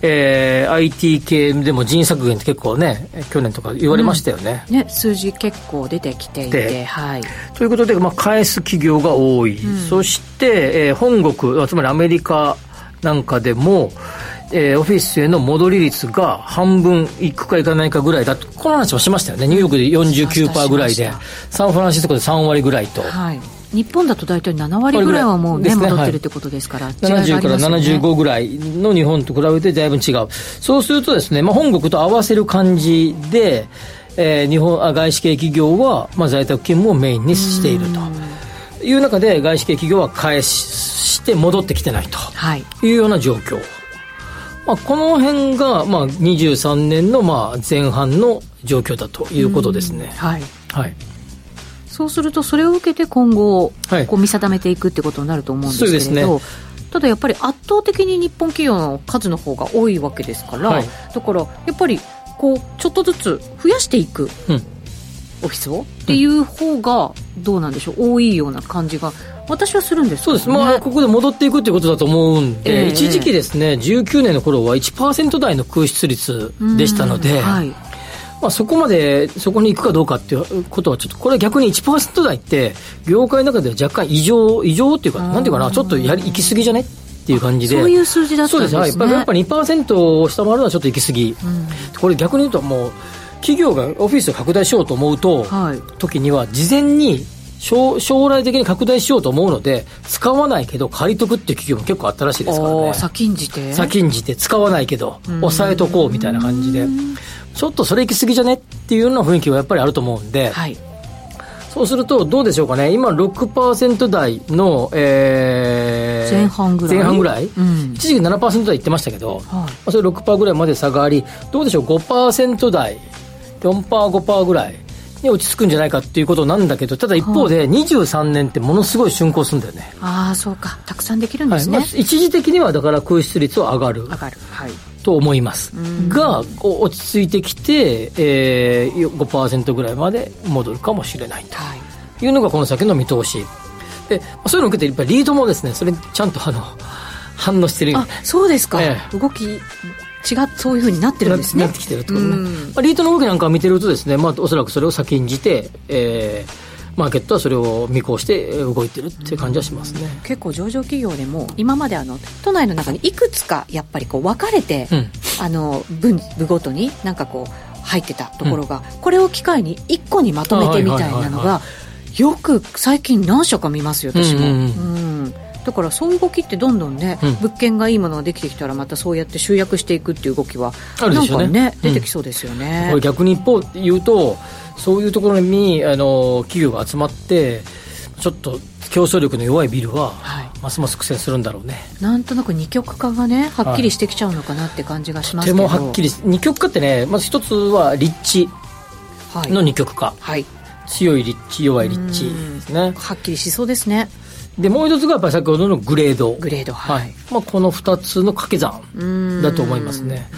Speaker 2: えー IT 系でも人員削減って結構ね、去年とか言われましたよね。
Speaker 3: ね数字結構出てきていて
Speaker 2: で
Speaker 3: はい
Speaker 2: ということで、まあ、返す企業が多い。そして、えー本国、つまりアメリカなんかでも、えーオフィスへの戻り率が半分いくかいかないかぐらいだと、この話もしましたよね。ニューヨークで49%ぐらいでサンフランシスコで3割ぐらいと。
Speaker 3: はい日本だと大体7割ぐらいはもうね
Speaker 2: ね
Speaker 3: 戻ってるってことですから、違いがあり
Speaker 2: 70から
Speaker 3: ますよね
Speaker 2: 75ぐらいの日本と比べてだいぶ違う。そうするとですね、まあ、本国と合わせる感じで、えー日本あ外資系企業は、まあ、在宅勤務をメインにしているという中で外資系企業は返して戻ってきてないと
Speaker 3: はい
Speaker 2: いうような状況。まあ、この辺が、まあ、23年の、まあ、前半の状況だということですね。
Speaker 3: はい
Speaker 2: はい。
Speaker 3: そうするとそれを受けて今後、
Speaker 2: はい。
Speaker 3: こう見定めていくってことになると思うんですけれど。
Speaker 2: ね。
Speaker 3: ただやっぱり圧倒的に日本企業の数の方が多いわけですから、
Speaker 2: はい。
Speaker 3: だからやっぱりこうちょっとずつ増やしていく
Speaker 2: うん。
Speaker 3: オフィスをっていう方がどうなんでしょう？多いような感じが私はするんですね、
Speaker 2: そうです、まあ、ここで戻っていくということだと思うんで、
Speaker 3: ええ。
Speaker 2: 一時期ですね、19年の頃は1%台の空室率でしたので、
Speaker 3: うん。はい、
Speaker 2: まあ、そこまで、そこに行くかどうかっていうことは、ちょっと、これ逆に1%台って、業界の中では若干異常、異常っていうか、なんていうかな、ちょっとやり、行き過ぎじゃねっていう感じで。
Speaker 3: そういう数字だったんですね。
Speaker 2: そうです。はい。やっぱりやっぱ2%を下回るのはちょっと行き過ぎ。これ逆に言うともう、企業がオフィスを拡大しようと思うと、
Speaker 3: はい。
Speaker 2: 時には事前に将将来的に拡大しようと思うので使わないけど借りとくっていう企業も結構あったらしいですからね。
Speaker 3: 先んじて。
Speaker 2: 先んじて。使わないけど抑えとこうみたいな感じでちょっとそれ行き過ぎじゃね？っていうような雰囲気はやっぱりあると思うんで、
Speaker 3: はい。
Speaker 2: そうするとどうでしょうかね？今6%台の、えー
Speaker 3: 前半ぐらい？
Speaker 2: 前半ぐらい、
Speaker 3: うん。
Speaker 2: 一時期7%台言ってましたけど、
Speaker 3: はい。
Speaker 2: まあ、それ6%ぐらいまで下がりどうでしょう？5%台 4%5% ぐらいに落ち着くんじゃないかっていうことなんだけどただ一方で23年ってものすごい竣工するんだよね、
Speaker 3: ああそうか。たくさんできるんですね、
Speaker 2: はい。まあ、一時的にはだから空室率は上がる。
Speaker 3: 上がる。はい
Speaker 2: と思います。がお落ち着いてきて、えー、5%ぐらいまで戻るかもしれない
Speaker 3: はい。
Speaker 2: というのがこの先の見通し。でまあそういうのを受けてやっぱりリードもですねそれにちゃんとあの 反応してる。
Speaker 3: あそうですか、
Speaker 2: え
Speaker 3: 動き違っそういうふうになってるんですね。
Speaker 2: なってきてるってことね、まあ、リートの動きなんかを見てるとですね、まあ、おそらくそれを先んじて、えー、マーケットはそれを見越して動いてるっていう感じはしますね、うん、
Speaker 3: 結構上場企業でも今まであの都内の中にいくつかやっぱりこう分かれて、うん、あの分部ごとになんかこう入ってたところが、うん、これを機会に1個にまとめてみたいなのがよく最近何社か見ますよ私も、うん、うんだからそういう動きってどんどんね、うん、物件がいいものができてきたらまたそうやって集約していくっていう動きはなんかね、ね、出てきそうですよね、
Speaker 2: これ逆に一方言うとそういうところにあの企業が集まってちょっと競争力の弱いビルは、はい、ますます苦戦するんだろうね。
Speaker 3: なんとなく二極化がねはっきりしてきちゃうのかなって感じがしますけど、
Speaker 2: はい、もはっきり二極化ってねまず一つは立地の二極化、はい、強い立地弱い立地ですね。
Speaker 3: はっきりしそうですね。
Speaker 2: でもう一つがやっぱり先ほどのグレード。
Speaker 3: グレードはい、はい、
Speaker 2: まあ、この2つの掛け算だと思いますね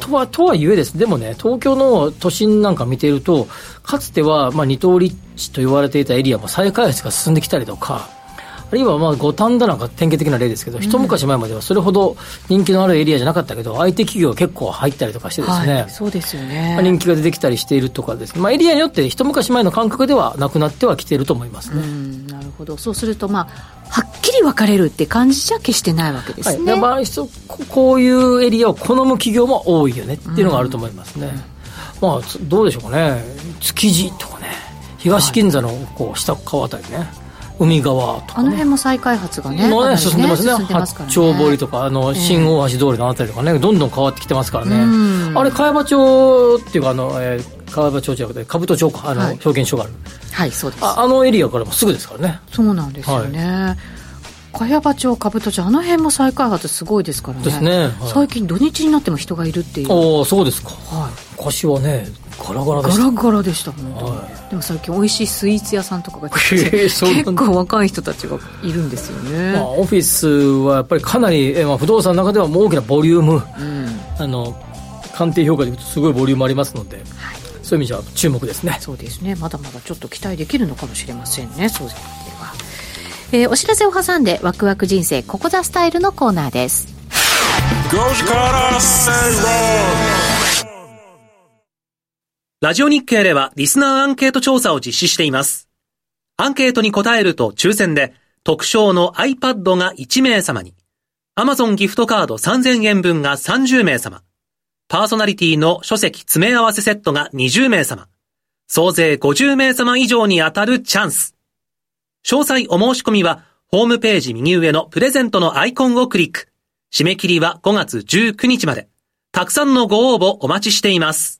Speaker 2: とはとはいえです。でもね東京の都心なんか見てるとかつてはまあ二刀立地と言われていたエリアも再開発が進んできたりとかあるいはまあ五反田なんか典型的な例ですけど、うん、一昔前まではそれほど人気のあるエリアじゃなかったけど、相手企業が結構入ったりとかしてですね、はい、
Speaker 3: そうですよね、
Speaker 2: まあ、人気が出てきたりしているとかですね、まあ、エリアによって一昔前の感覚ではなくなってはきていると思いますね。
Speaker 3: なるほど。そうすると、まあ、はっきり分かれるって感じじゃ決してないわけですね。
Speaker 2: はい、こういうエリアを好む企業も多いよねっていうのがあると思いますね。うん、まあ、どうでしょうかね、築地とかね、東銀座のこう下側あたりね。海側とか、
Speaker 3: ね、あの辺も再開発がね
Speaker 2: ね進んでますね。八丁堀とかあの新大橋通りのあたりとかね、どんどん変わってきてますからね、あれ茅場町っていうかあの、えー、茅場町じゃなくて兜町かあの、はい、表現所がある。
Speaker 3: はいそうです。
Speaker 2: ああのエリアからもすぐですからね。
Speaker 3: そうなんですよね、はい。茅場町、兜町、あの辺も再開発すごいですからね、
Speaker 2: ですね、はい、
Speaker 3: 最近、土日になっても人がいるっていう、
Speaker 2: おそうですか、はい、昔はね、ガラガラでした、
Speaker 3: ガラガラでした、本当に、はい、でも最近、美味しいスイーツ屋さんとかが 結構若い人たちがいるんですよね、
Speaker 2: まあ、オフィスはやっぱりかなり、えまあ、不動産の中では大きなボリューム、うん、あの鑑定評価でいうと、すごいボリュームありますので。はいそういう意味じゃ注目ですね。
Speaker 3: そうですね。まだまだちょっと期待できるのかもしれませんね。そうですえー、お知らせを挟んでワクワク人生ここザスタイルのコーナーです
Speaker 7: ラジオ日経ではリスナーアンケート調査を実施していますアンケートに答えると抽選で特賞の iPad が1名様に Amazon ギフトカード3000円分が30名様パーソナリティの書籍詰め合わせセットが20名様総勢50名様以上に当たるチャンス詳細お申し込みは、ホームページ右上のプレゼントのアイコンをクリック。締め切りは5月19日まで。たくさんのご応募お待ちしています。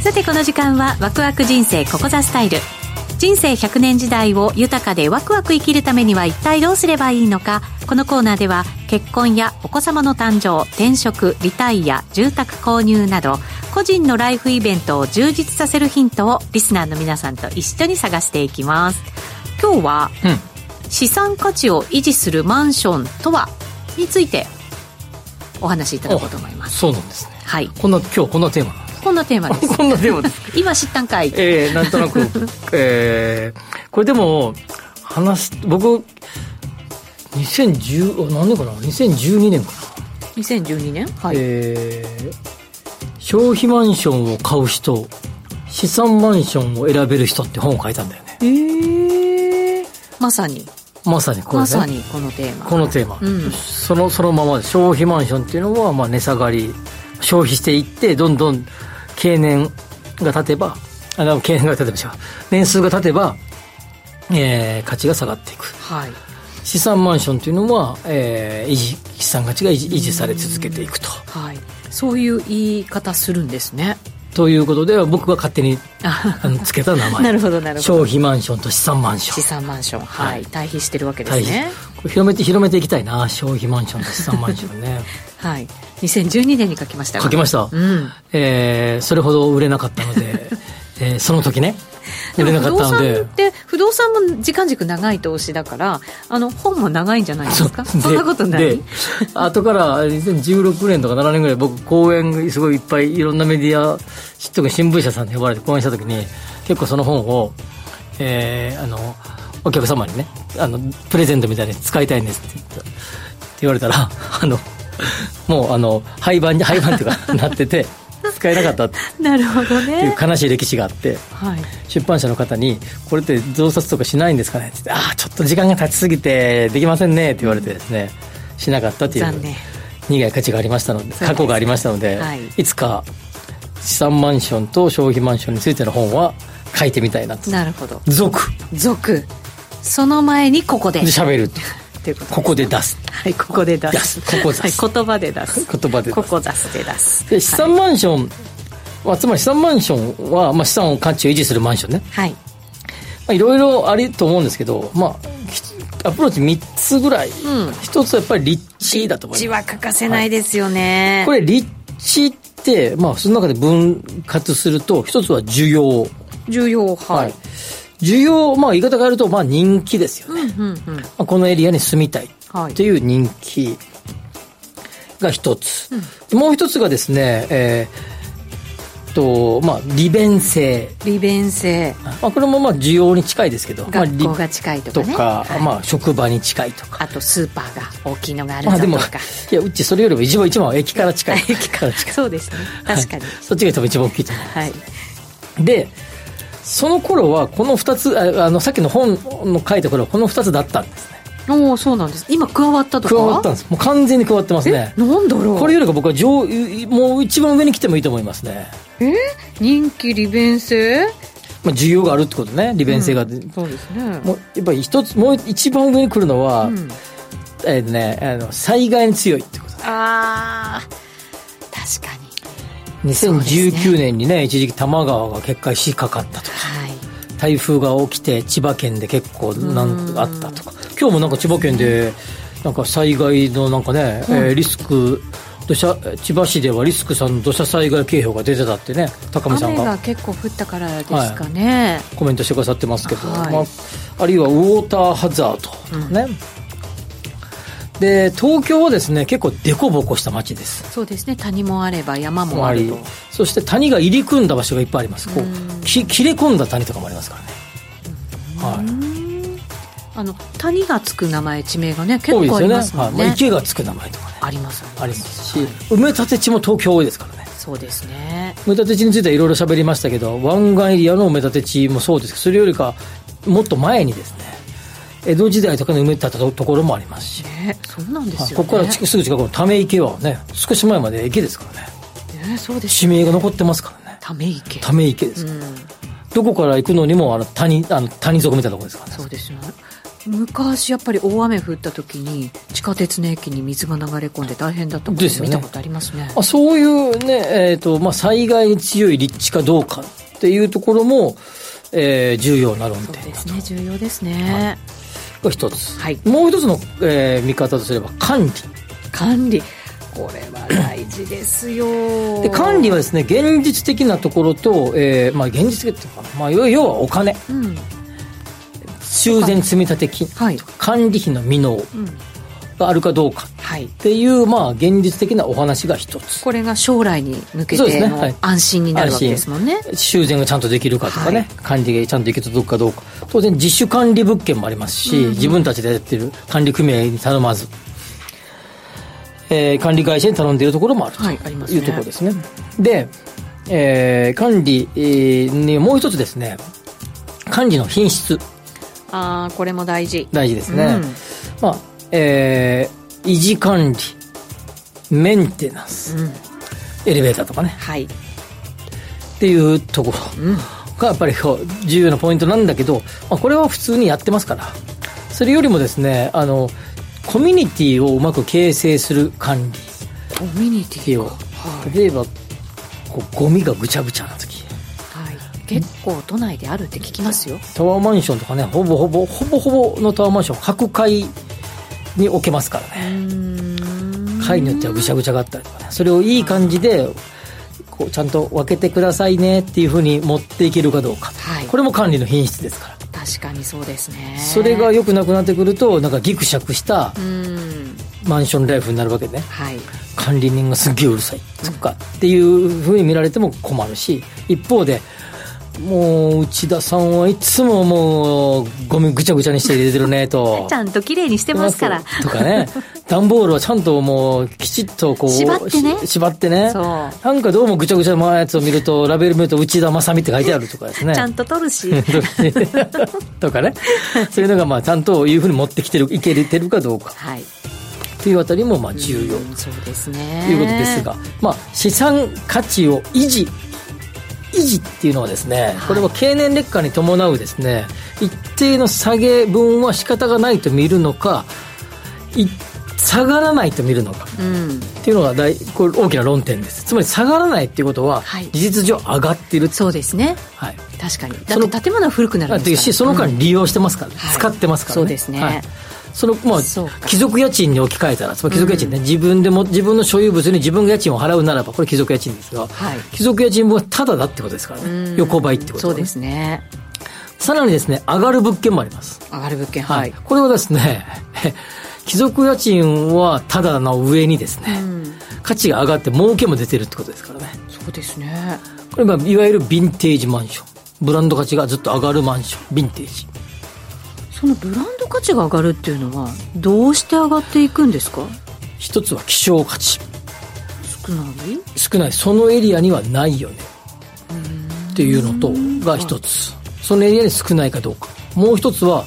Speaker 3: さてこの時間はワクワク人生ここザスタイル。人生100年時代を豊かでワクワク生きるためには一体どうすればいいのか。このコーナーでは結婚やお子様の誕生転職リタイア住宅購入など個人のライフイベントを充実させるヒントをリスナーの皆さんと一緒に探していきます。今日は、うん、資産価値を維持するマンションとはについてお話しいただこうと思います
Speaker 2: そうなんですね
Speaker 3: はい
Speaker 2: こんな今日こんなテーマ
Speaker 3: こんなテーマです。
Speaker 2: こんなテーマです。
Speaker 3: 今知ったんかい。
Speaker 2: えー、なんとなく、えー、これでも、話す、僕、2010、何年かな ?2012 年かな
Speaker 3: ?2012 年はい。
Speaker 2: えー、消費マンションを買う人、資産マンションを選べる人って本を書いたんだよね。
Speaker 3: えー、まさに。
Speaker 2: まさにこれ、ね、
Speaker 3: まさにこのテーマ。
Speaker 2: このテーマ。うん、その、そのままで、消費マンションっていうのは、まあ値下がり、消費していって、どんどん経年が経てば、あの経年が経てば違う、年数が経てば、えー、価値が下がっていく。
Speaker 3: はい。
Speaker 2: 資産マンションというのは、えー、維持資産価値が維持維持され続けていくと、
Speaker 3: はい、そういう言い方するんですね
Speaker 2: ということで僕が勝手につけた名前。
Speaker 3: なるほどなるほど。
Speaker 2: 消費マンションと資産マンション。
Speaker 3: 資産マンション。はい、はい、対比してるわけですね。
Speaker 2: 広めて広めていきたいな消費マンションと資産マンションね。
Speaker 3: はい。2012年に書きました。
Speaker 2: 書きました、うん、えー、それほど売れなかったので、えー、その時ね
Speaker 3: 売れなかったので。で不動産も時間軸長い投資だからあの本も長いんじゃないですか？そんなことない？で
Speaker 2: 後から2016年とか7年ぐらい僕講演すごいいっぱいいろんなメディア特に新聞社さんで呼ばれて講演した時に結構その本を、えー、あのお客様にねあのプレゼントみたいに使いたいんですって言われたらあのもうあの廃盤に廃盤っていうかなってて使えなかった
Speaker 3: なるほどね。
Speaker 2: いう悲しい歴史があって、はい、出版社の方に「これって増刷とかしないんですかね?」って言って「ああちょっと時間が経ちすぎてできませんね」って言われてですね、うん、しなかったっていう苦い価値がありましたので過去がありましたので、はい、いつか資産マンションと消費マンションについての本は書いてみたいなと。
Speaker 3: なるほど。
Speaker 2: 続
Speaker 3: 続その前にここで
Speaker 2: 喋るということここで出す。
Speaker 3: はいここで出す。
Speaker 2: ここ出す、
Speaker 3: はい、言葉で出す。
Speaker 2: 言葉で
Speaker 3: ここ出すで出す。
Speaker 2: で資産マンション、はい、まあ、つまり資産マンションは、まあ、資産を価値を維持するマンションね。
Speaker 3: はい。ま
Speaker 2: あ、いろいろありと思うんですけどまあアプローチ3つぐらい、うん、1つはやっぱり立地だと思います。
Speaker 3: 立地は欠かせないですよね、
Speaker 2: はい、これ立地ってまあその中で分割すると1つは需要。
Speaker 3: 需要はい、はい
Speaker 2: 需要、まあ言い方変えると、まあ人気ですよね。うんうんうん。まあ、このエリアに住みたい。とい。う人気が一つ、うん、もう一つがですね、えー、とまあ、利便性。
Speaker 3: 利便性、
Speaker 2: まあ、これもまあ需要に近いですけど
Speaker 3: 学校が近いとか、ね、
Speaker 2: とか、はい、まあ、職場に近いとか。
Speaker 3: あとスーパーが大きいのがあるとか、まあ、でも
Speaker 2: いやうちそれよりも一番一番は駅から近い。
Speaker 3: 駅から近い。そうですね。確かに、はい、
Speaker 2: そっちが多分一番大きいと思います、はい、でその頃はこの2つあのさっきの本の書いた頃はこの2つだったんですね。
Speaker 3: おおそうなんです。今加わったとか
Speaker 2: 加わったんです。もう完全に加わってますね。
Speaker 3: なんだろう。
Speaker 2: これよりか僕は上もう一番上に来てもいいと思いますね。
Speaker 3: え？人気利便性？
Speaker 2: まあ、需要があるってことね。利便性が、うん、
Speaker 3: そうですね。
Speaker 2: もうやっぱり一つもう一番上に来るのは、うん、えー、ねあの災害に強いってこと。
Speaker 3: ああ確かに
Speaker 2: 2019年にね、ね、一時期多摩川が決壊しかかったとか、はい、台風が起きて千葉県で結構なんあったとか。今日もなんか千葉県でなんか災害のなんかね、うん、えー、リスク土砂千葉市ではリスクさんの土砂災害警報が出てたってね高見さんが。
Speaker 3: 雨が結構降ったからですかね、
Speaker 2: はい、コメントしてくださってますけど、はい、まあ、あるいはウォーターハザードね、うん、で東京はですね結構凸凹した街です。
Speaker 3: そうですね。谷もあれば山もあると。
Speaker 2: そして谷が入り組んだ場所がいっぱいあります。こうき切れ込んだ谷とかもありますからね。はい。
Speaker 3: あの谷がつく名前地名がね結構ありますもんね、
Speaker 2: ね、池がつく名前とかね。
Speaker 3: あります。
Speaker 2: ありますし、はい、埋め立て地も東京多いですからね。
Speaker 3: そうですね。
Speaker 2: 埋め立て地についてはいろいろ喋りましたけど湾岸エリアの埋め立て地もそうですけどそれよりかもっと前にですね江戸時代とかに埋めたところもありますし、
Speaker 3: ね、そうなんですよ、ね、
Speaker 2: ここからすぐ近くのため池はね少し前まで池ですからね。
Speaker 3: ねそうです
Speaker 2: 地名が残ってますからね。
Speaker 3: ため池。
Speaker 2: ため池ですから、うん、どこから行くのにもあの谷あの谷底みたいなところですからね。
Speaker 3: そうですよね。昔やっぱり大雨降った時に地下鉄の駅に水が流れ込んで大変だったこと見たことありますね。
Speaker 2: あそういうね、えーとまあ、災害に強い立地かどうかっていうところも、えー、重要な論点そう
Speaker 3: ですね。重要ですね、
Speaker 2: はい、一つ、はい、もう一つの、えー、見方とすれば管理。
Speaker 3: 管理。これは大事ですよ。
Speaker 2: で管理はですね現実的なところと、えーまあ、現実的っていうか、まあ、要はお金、うん。修繕積立金、はい、管理費の未納があるかどうかっていう、まあ、現実的なお話が一つ。
Speaker 3: これが将来に向けての安心になるわけですもんね。
Speaker 2: 修繕がちゃんとできるかとかね、はい、管理がちゃんとできるかどうか。当然自主管理物件もありますし、うんうん、自分たちでやってる管理組合に頼まず。えー、管理会社に頼んでいるところもあるというところですね。はい、で、えー、管理にもう一つですね、管理の品質。
Speaker 3: ああこれも大事。
Speaker 2: 大事ですね、うん、まあえー、維持管理メンテナンス、うん、エレベーターとかね。
Speaker 3: はい。
Speaker 2: っていうところがやっぱり重要なポイントなんだけど、まあ、これは普通にやってますから。それよりもですねあのコミュニティをうまく形成する管理。
Speaker 3: コミュニティ
Speaker 2: を。例えばこうゴミがぐちゃぐちゃな時。
Speaker 3: はい、結構都内であるって聞きますよ。
Speaker 2: タワーマンションとかねほぼほぼほぼほぼのタワーマンション各階に置けますからね。階によってはぐちゃぐちゃがあったりとかね。それをいい感じでこうちゃんと分けてくださいねっていうふうに持っていけるかどうか、
Speaker 3: はい。
Speaker 2: これも管理の品質ですから。
Speaker 3: 確かにそうですね。
Speaker 2: それが良くなくなってくるとなんかギクシャクした
Speaker 3: うん。
Speaker 2: マンションライフになるわけでね。
Speaker 3: はい。
Speaker 2: 管理人がすっげえうるさい。とか。っていうふうに見られても困るし一方でもう内田さんはいつももうゴミぐちゃぐちゃにして入れてるねと。
Speaker 3: ちゃんと綺麗にしてますから。
Speaker 2: とかね。段ボールはちゃんともうきちっとこう
Speaker 3: 縛ってね。
Speaker 2: し縛ってね。なんかどうもぐちゃぐちゃのやつを見るとラベル見ると内田正美って書いてあるとかですね。
Speaker 3: ちゃんと取るし。
Speaker 2: とかね。そういうのがまあちゃんというふうに持ってきてるいけてるかどうか。
Speaker 3: はい。
Speaker 2: というあたりもまあ重要。
Speaker 3: うんそうですね。
Speaker 2: ということですが、まあ、資産価値を維持維持っていうのはですね、これは経年劣化に伴うですね一定の下げ分は仕方がないと見るのかい下がらないと見るのか
Speaker 3: うん。
Speaker 2: っていうのが大これ大きな論点です。つまり下がらないっていうことは、
Speaker 3: はい。
Speaker 2: 事実上上がっている
Speaker 3: そうですね。
Speaker 2: はい。
Speaker 3: 確かに。だって建物は古くなるんですから。
Speaker 2: しその間
Speaker 3: うん
Speaker 2: 利用してますから、ね。
Speaker 3: はい。
Speaker 2: 使ってますからね。
Speaker 3: そうですね。
Speaker 2: はいそのまあ貴族家賃に置き換えたらつまり貴族家賃ね、自分でも自分の所有物に自分が家賃を払うならばこれ貴族家賃ですが、
Speaker 3: はい。
Speaker 2: 貴族家賃分はタダだってことですからね。横ばいってこと
Speaker 3: そうですね。
Speaker 2: さらにですね上がる物件もあります。
Speaker 3: 上がる物件はい、
Speaker 2: これはですね 貴族家賃はタダの上にですね、価値が上がって儲けも出てるってことですからね。
Speaker 3: そうですね。
Speaker 2: これはいわゆるヴィンテージマンション。ブランド価値がずっと上がるマンション。ヴィンテージ
Speaker 3: そのブランド価値が上がるっていうのはどうして上がっていくんですか？
Speaker 2: 一つは希少価値。
Speaker 3: 少ない？
Speaker 2: 少ない。そのエリアにはないよね。っていうのとが一つ。そのエリアに少ないかどうか。もう一つは、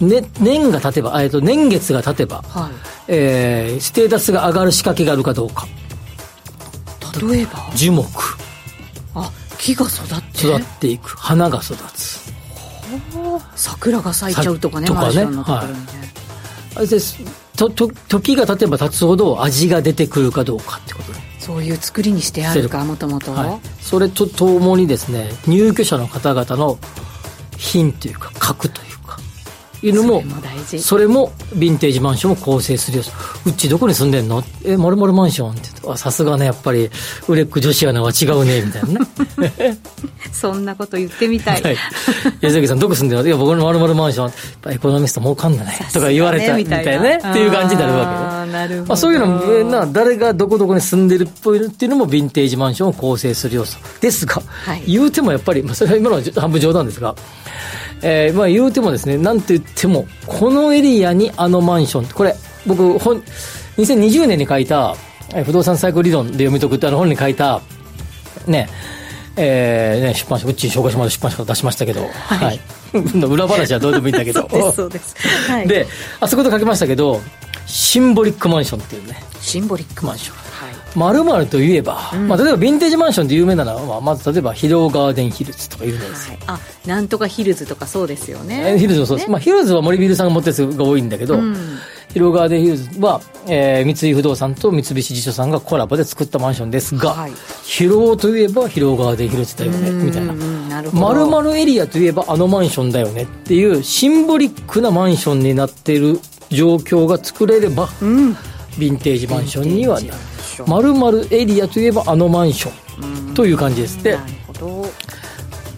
Speaker 2: ね、年が経てばえっと年月が経てば、
Speaker 3: はい。
Speaker 2: えーステータスが上がる仕掛けがあるかどうか。
Speaker 3: 例えば？
Speaker 2: 樹木。
Speaker 3: あ木が育って？
Speaker 2: 育っていく。花が育つ
Speaker 3: 桜が咲いちゃうとかね
Speaker 2: とかね。ですとと時が経てば経つほど味が出てくるかどうかってことね。
Speaker 3: そういう作りにしてあるかもともと
Speaker 2: はい、それとともにですね入居者の方々の品というか格というかいうのも
Speaker 3: それも
Speaker 2: ヴィンテージマンションを構成するよう。ちどこに住んでんの？えまるまるマンション？ってさすがねやっぱり売れっ子女子アナは違うねみたいなね。
Speaker 3: そんなこと言ってみたい、
Speaker 2: はい。矢崎さんどこ住んでるのいや僕のまるまるマンション。やっぱエコノミスト儲かんだねとか言われたみたいな。ね。っていう感じになるわけね。
Speaker 3: あーなるほど、
Speaker 2: まあ、そういうのえーな誰がどこどこに住んでるっぽいっていうのもヴィンテージマンションを構成する要素。ですが、
Speaker 3: はい。
Speaker 2: 言うてもやっぱり、まあ、それは今のは半分冗談ですが、えーまあ言うてもですねなんて言ってもこのエリアにあのマンションこれ僕本2020年に書いたえー不動産サイクル理論で読み解くってあの本に書いたねえーね、出版社、うち紹介しまで出版社出しましたけど、はい。裏話はどうでもいいんだけど。
Speaker 3: そうですそうです、はい、
Speaker 2: で、あそこで書きましたけど、シンボリックマンションっていうね、
Speaker 3: シンボリック
Speaker 2: マンション。
Speaker 3: はい
Speaker 2: まるまるといえば、まあ、例えばヴィンテージマンションで有名なのは、まあ、まず例えばヒローガーデンヒルズとか有名ですよ。
Speaker 3: あなんとかヒルズとかそうですよね。
Speaker 2: えヒルズもそうです。まあ、ヒルズは森ビルさんが持ってるやつが多いんだけど、ヒローガーデンヒルズは、えー三井不動産と三菱地所さんがコラボで作ったマンションですが、
Speaker 3: はい。
Speaker 2: ヒローといえばヒローガーデンヒルズだよね、みたいな。まるまるエリアといえばあのマンションだよねっていうシンボリックなマンションになっている状況が作れれば、ヴィンテージマンションにはなるまるまるエリアといえばあのマンション。という感じです。で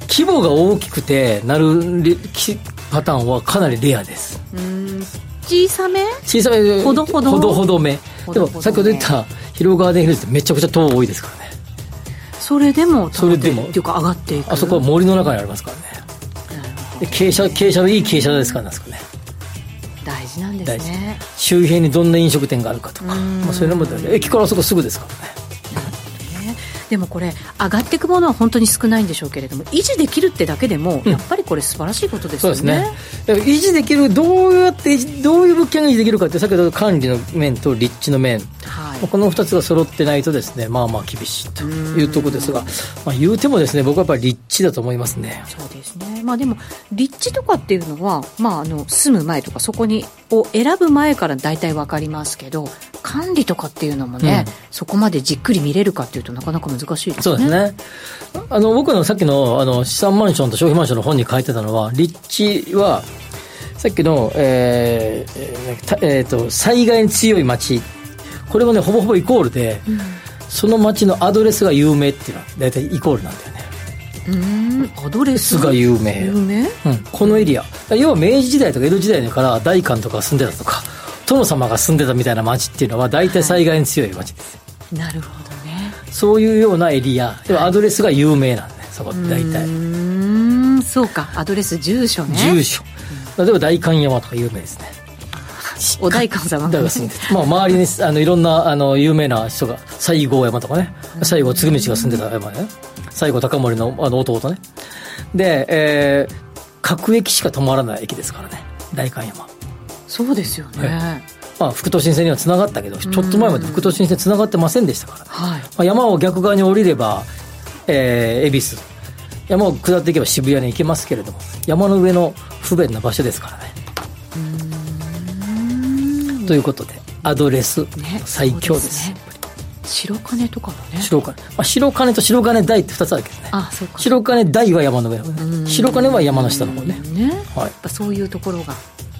Speaker 2: 規模が大きくてなるパターンはかなりレアです。
Speaker 3: 小さめ？
Speaker 2: 小さめ
Speaker 3: ほど？ほど？
Speaker 2: ほどほどめ。で
Speaker 3: ほどほどめ。
Speaker 2: も先ほど言ったヒローガーデンヒルズってめちゃくちゃ塔多いですからね。
Speaker 3: それでも
Speaker 2: それでも。
Speaker 3: っていうか上がっていく。
Speaker 2: あそこは森の中にありますからね。で傾斜傾斜のいい傾斜ですからなんですかね
Speaker 3: 大事なんですね。
Speaker 2: 周辺にどんな飲食店があるかとか、まあ、そういうのも大事。駅からあそこすぐですか？らね
Speaker 3: ねでもこれ上がっていくものは本当に少ないんでしょうけれども維持できるってだけでも、やっぱりこれ素晴らしいことですよ
Speaker 2: そうですね。
Speaker 3: ね
Speaker 2: 維持できるどうやってどういう物件が維持できるかって先ほど管理の面と立地の面。
Speaker 3: は
Speaker 2: はい、この2つが揃ってないとですねまあまあ厳しいというところですが、まあ、言うてもですね僕はやっぱり立地だと思いますね。
Speaker 3: そうですね。まあでも立地とかっていうのは、まあ、あの住む前とかそこにを選ぶ前から大体分かりますけど管理とかっていうのもね、うん、そこまでじっくり見れるかっていうとなかなか難しいですね。
Speaker 2: そうですね。あの僕のさっきのあの資産マンションと消費マンションの本に書いてたのは立地はさっきの、えーえー、と災害に強い町。これもねほぼほぼイコールで、うん、その町のアドレスが有名っていうのは大体イコールなんだよね
Speaker 3: うん。アドレス
Speaker 2: が有名。
Speaker 3: 有名、うん、
Speaker 2: このエリア。要は明治時代とか江戸時代から大官とか住んでたとか殿様が住んでたみたいな町っていうのは大体災害に強い町です、
Speaker 3: はい、なるほどね。
Speaker 2: そういうようなエリア。ではアドレスが有名なんで、ね、そこ大体。
Speaker 3: うんそうか。アドレス住所ね。
Speaker 2: 住所、例えば代官山とか有名ですね。
Speaker 3: お代官様
Speaker 2: が住んでまあ、周りにあのいろんなあの有名な人が西郷山とかね。西郷嗣道が住んでた山ね西郷隆盛のあの弟ね。で、えー、各駅しか止まらない駅ですからね。代官山。
Speaker 3: そうですよね、はい
Speaker 2: まあ、副都心線にはつながったけどちょっと前まで副都心線つながってませんでしたから、
Speaker 3: はい。ま
Speaker 2: あ、山を逆側に降りれば、えー、恵比寿。山を下っていけば渋谷に行けますけれども山の上の不便な場所ですからね。ということでアドレス、最強です、ね、
Speaker 3: 白金とかもね。
Speaker 2: 白金、まあ、白金と白金台って2つあるけどね。
Speaker 3: あそうか。
Speaker 2: 白金台は山の上。白金は山の下の方ね。
Speaker 3: ね、はい、そういうところが。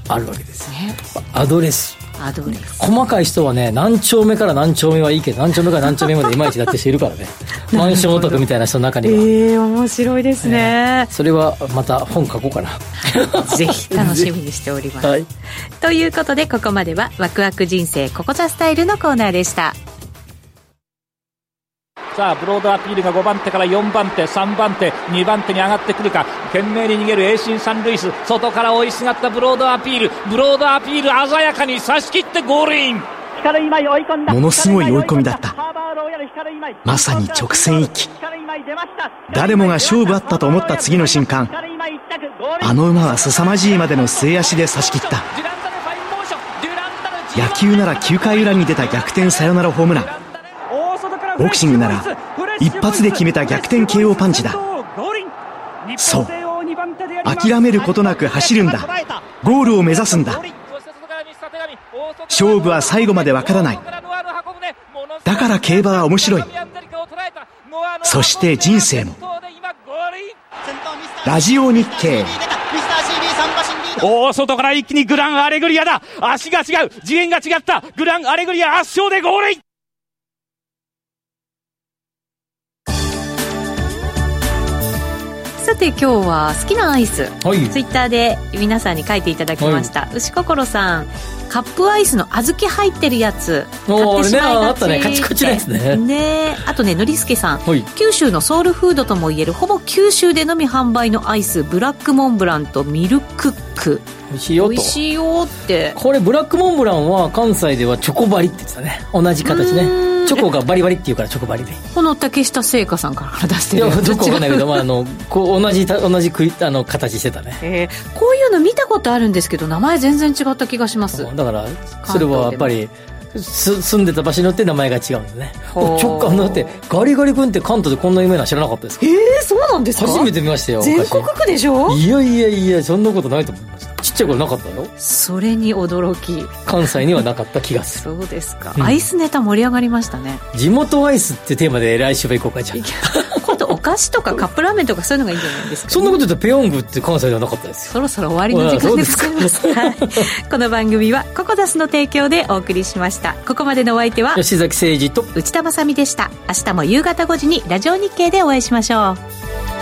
Speaker 2: あるわけですね。アドレス。
Speaker 3: アドレス。
Speaker 2: 細かい人はね何丁目から何丁目はいいけど何丁目から何丁目までいまいちだって人いるからね。マンションオタクみたいな人の中には。
Speaker 3: ええー、面白いですね、
Speaker 2: えー、それはまた本書こうかな。
Speaker 3: ぜひ楽しみにしております、はい、ということでここまではワクワク人生ここザスタイルのコーナーでした
Speaker 8: さあブロードアピールが5番手から4番手3番手2番手に上がってくるか。懸命に逃げる栄新サンルイス外から追いすがったブロードアピール。ブロードアピール鮮やかに差し切ってゴールイン。
Speaker 9: ものすごい追い込みだった。まさに直線一気誰もが勝負あったと思った次の瞬間。あの馬は凄まじいまでの末足で差し切った。野球なら9回裏に出た逆転サヨナラホームランボクシングなら一発で決めた逆転 KO パンチだ。そう。諦めることなく走るんだ。ゴールを目指すんだ。勝負は最後までわからない。だから競馬は面白い。そして人生も。ラジオ日経。
Speaker 8: 大外から一気にグランアレグリアだ。足が違う。次元が違った。グランアレグリア圧勝でゴールイン。
Speaker 3: さて今日は好きなアイス、はい、ツイッターで皆さんに書いていただきました、はい、牛心さんカップアイスの小豆入ってるやつ。買ってしまいがち、
Speaker 2: ね、カチカチですね。
Speaker 3: ね。あとねのりすけさん、はい、九州のソウルフードともいえるほぼ九州でのみ販売のアイスブラックモンブランとミルクック。
Speaker 2: 美味しいよと。美
Speaker 3: 味しいよって。
Speaker 2: これブラックモンブランは関西ではチョコバリって言ってたね。同じ形ねチョコがバリバリっていうからチョコバリで。
Speaker 3: この竹下製菓さんから出してるい
Speaker 2: やどこかわかんないけど、まあ、あのこう同じ同じくあの形してたね、
Speaker 3: えー、こういうの見たことあるんですけど名前全然違った気がします。
Speaker 2: だからそれはやっぱりす住んでた場所によって名前が違うんですね直感だってガリガリ君って関東でこんな有名な知らなかったですか？
Speaker 3: ええー、そうなんですか？
Speaker 2: 初めて見ましたよ
Speaker 3: 全国区でしょ？
Speaker 2: いやいやいやそんなことないと思います。ちっちゃい頃なかったよ
Speaker 3: それに驚き。
Speaker 2: 関西にはなかった気がす
Speaker 3: る。そうですか、うん、アイスネタ盛り上がりましたね。
Speaker 2: 地元アイスってテーマで来週は行こうかじゃ
Speaker 3: あ。今度お菓子とかカップラーメンとかそういうのがいいんじゃないですか、ね、
Speaker 2: そんなこと言うとペヨングって関西ではなかったです
Speaker 3: そろそろ終わりの時間でございます、はい、この番組はココダスの提供でお送りしました。ここまでのお相手は
Speaker 2: 吉崎誠二と
Speaker 3: 内田まさでした。明日も夕方5時にラジオ日経でお会いしましょう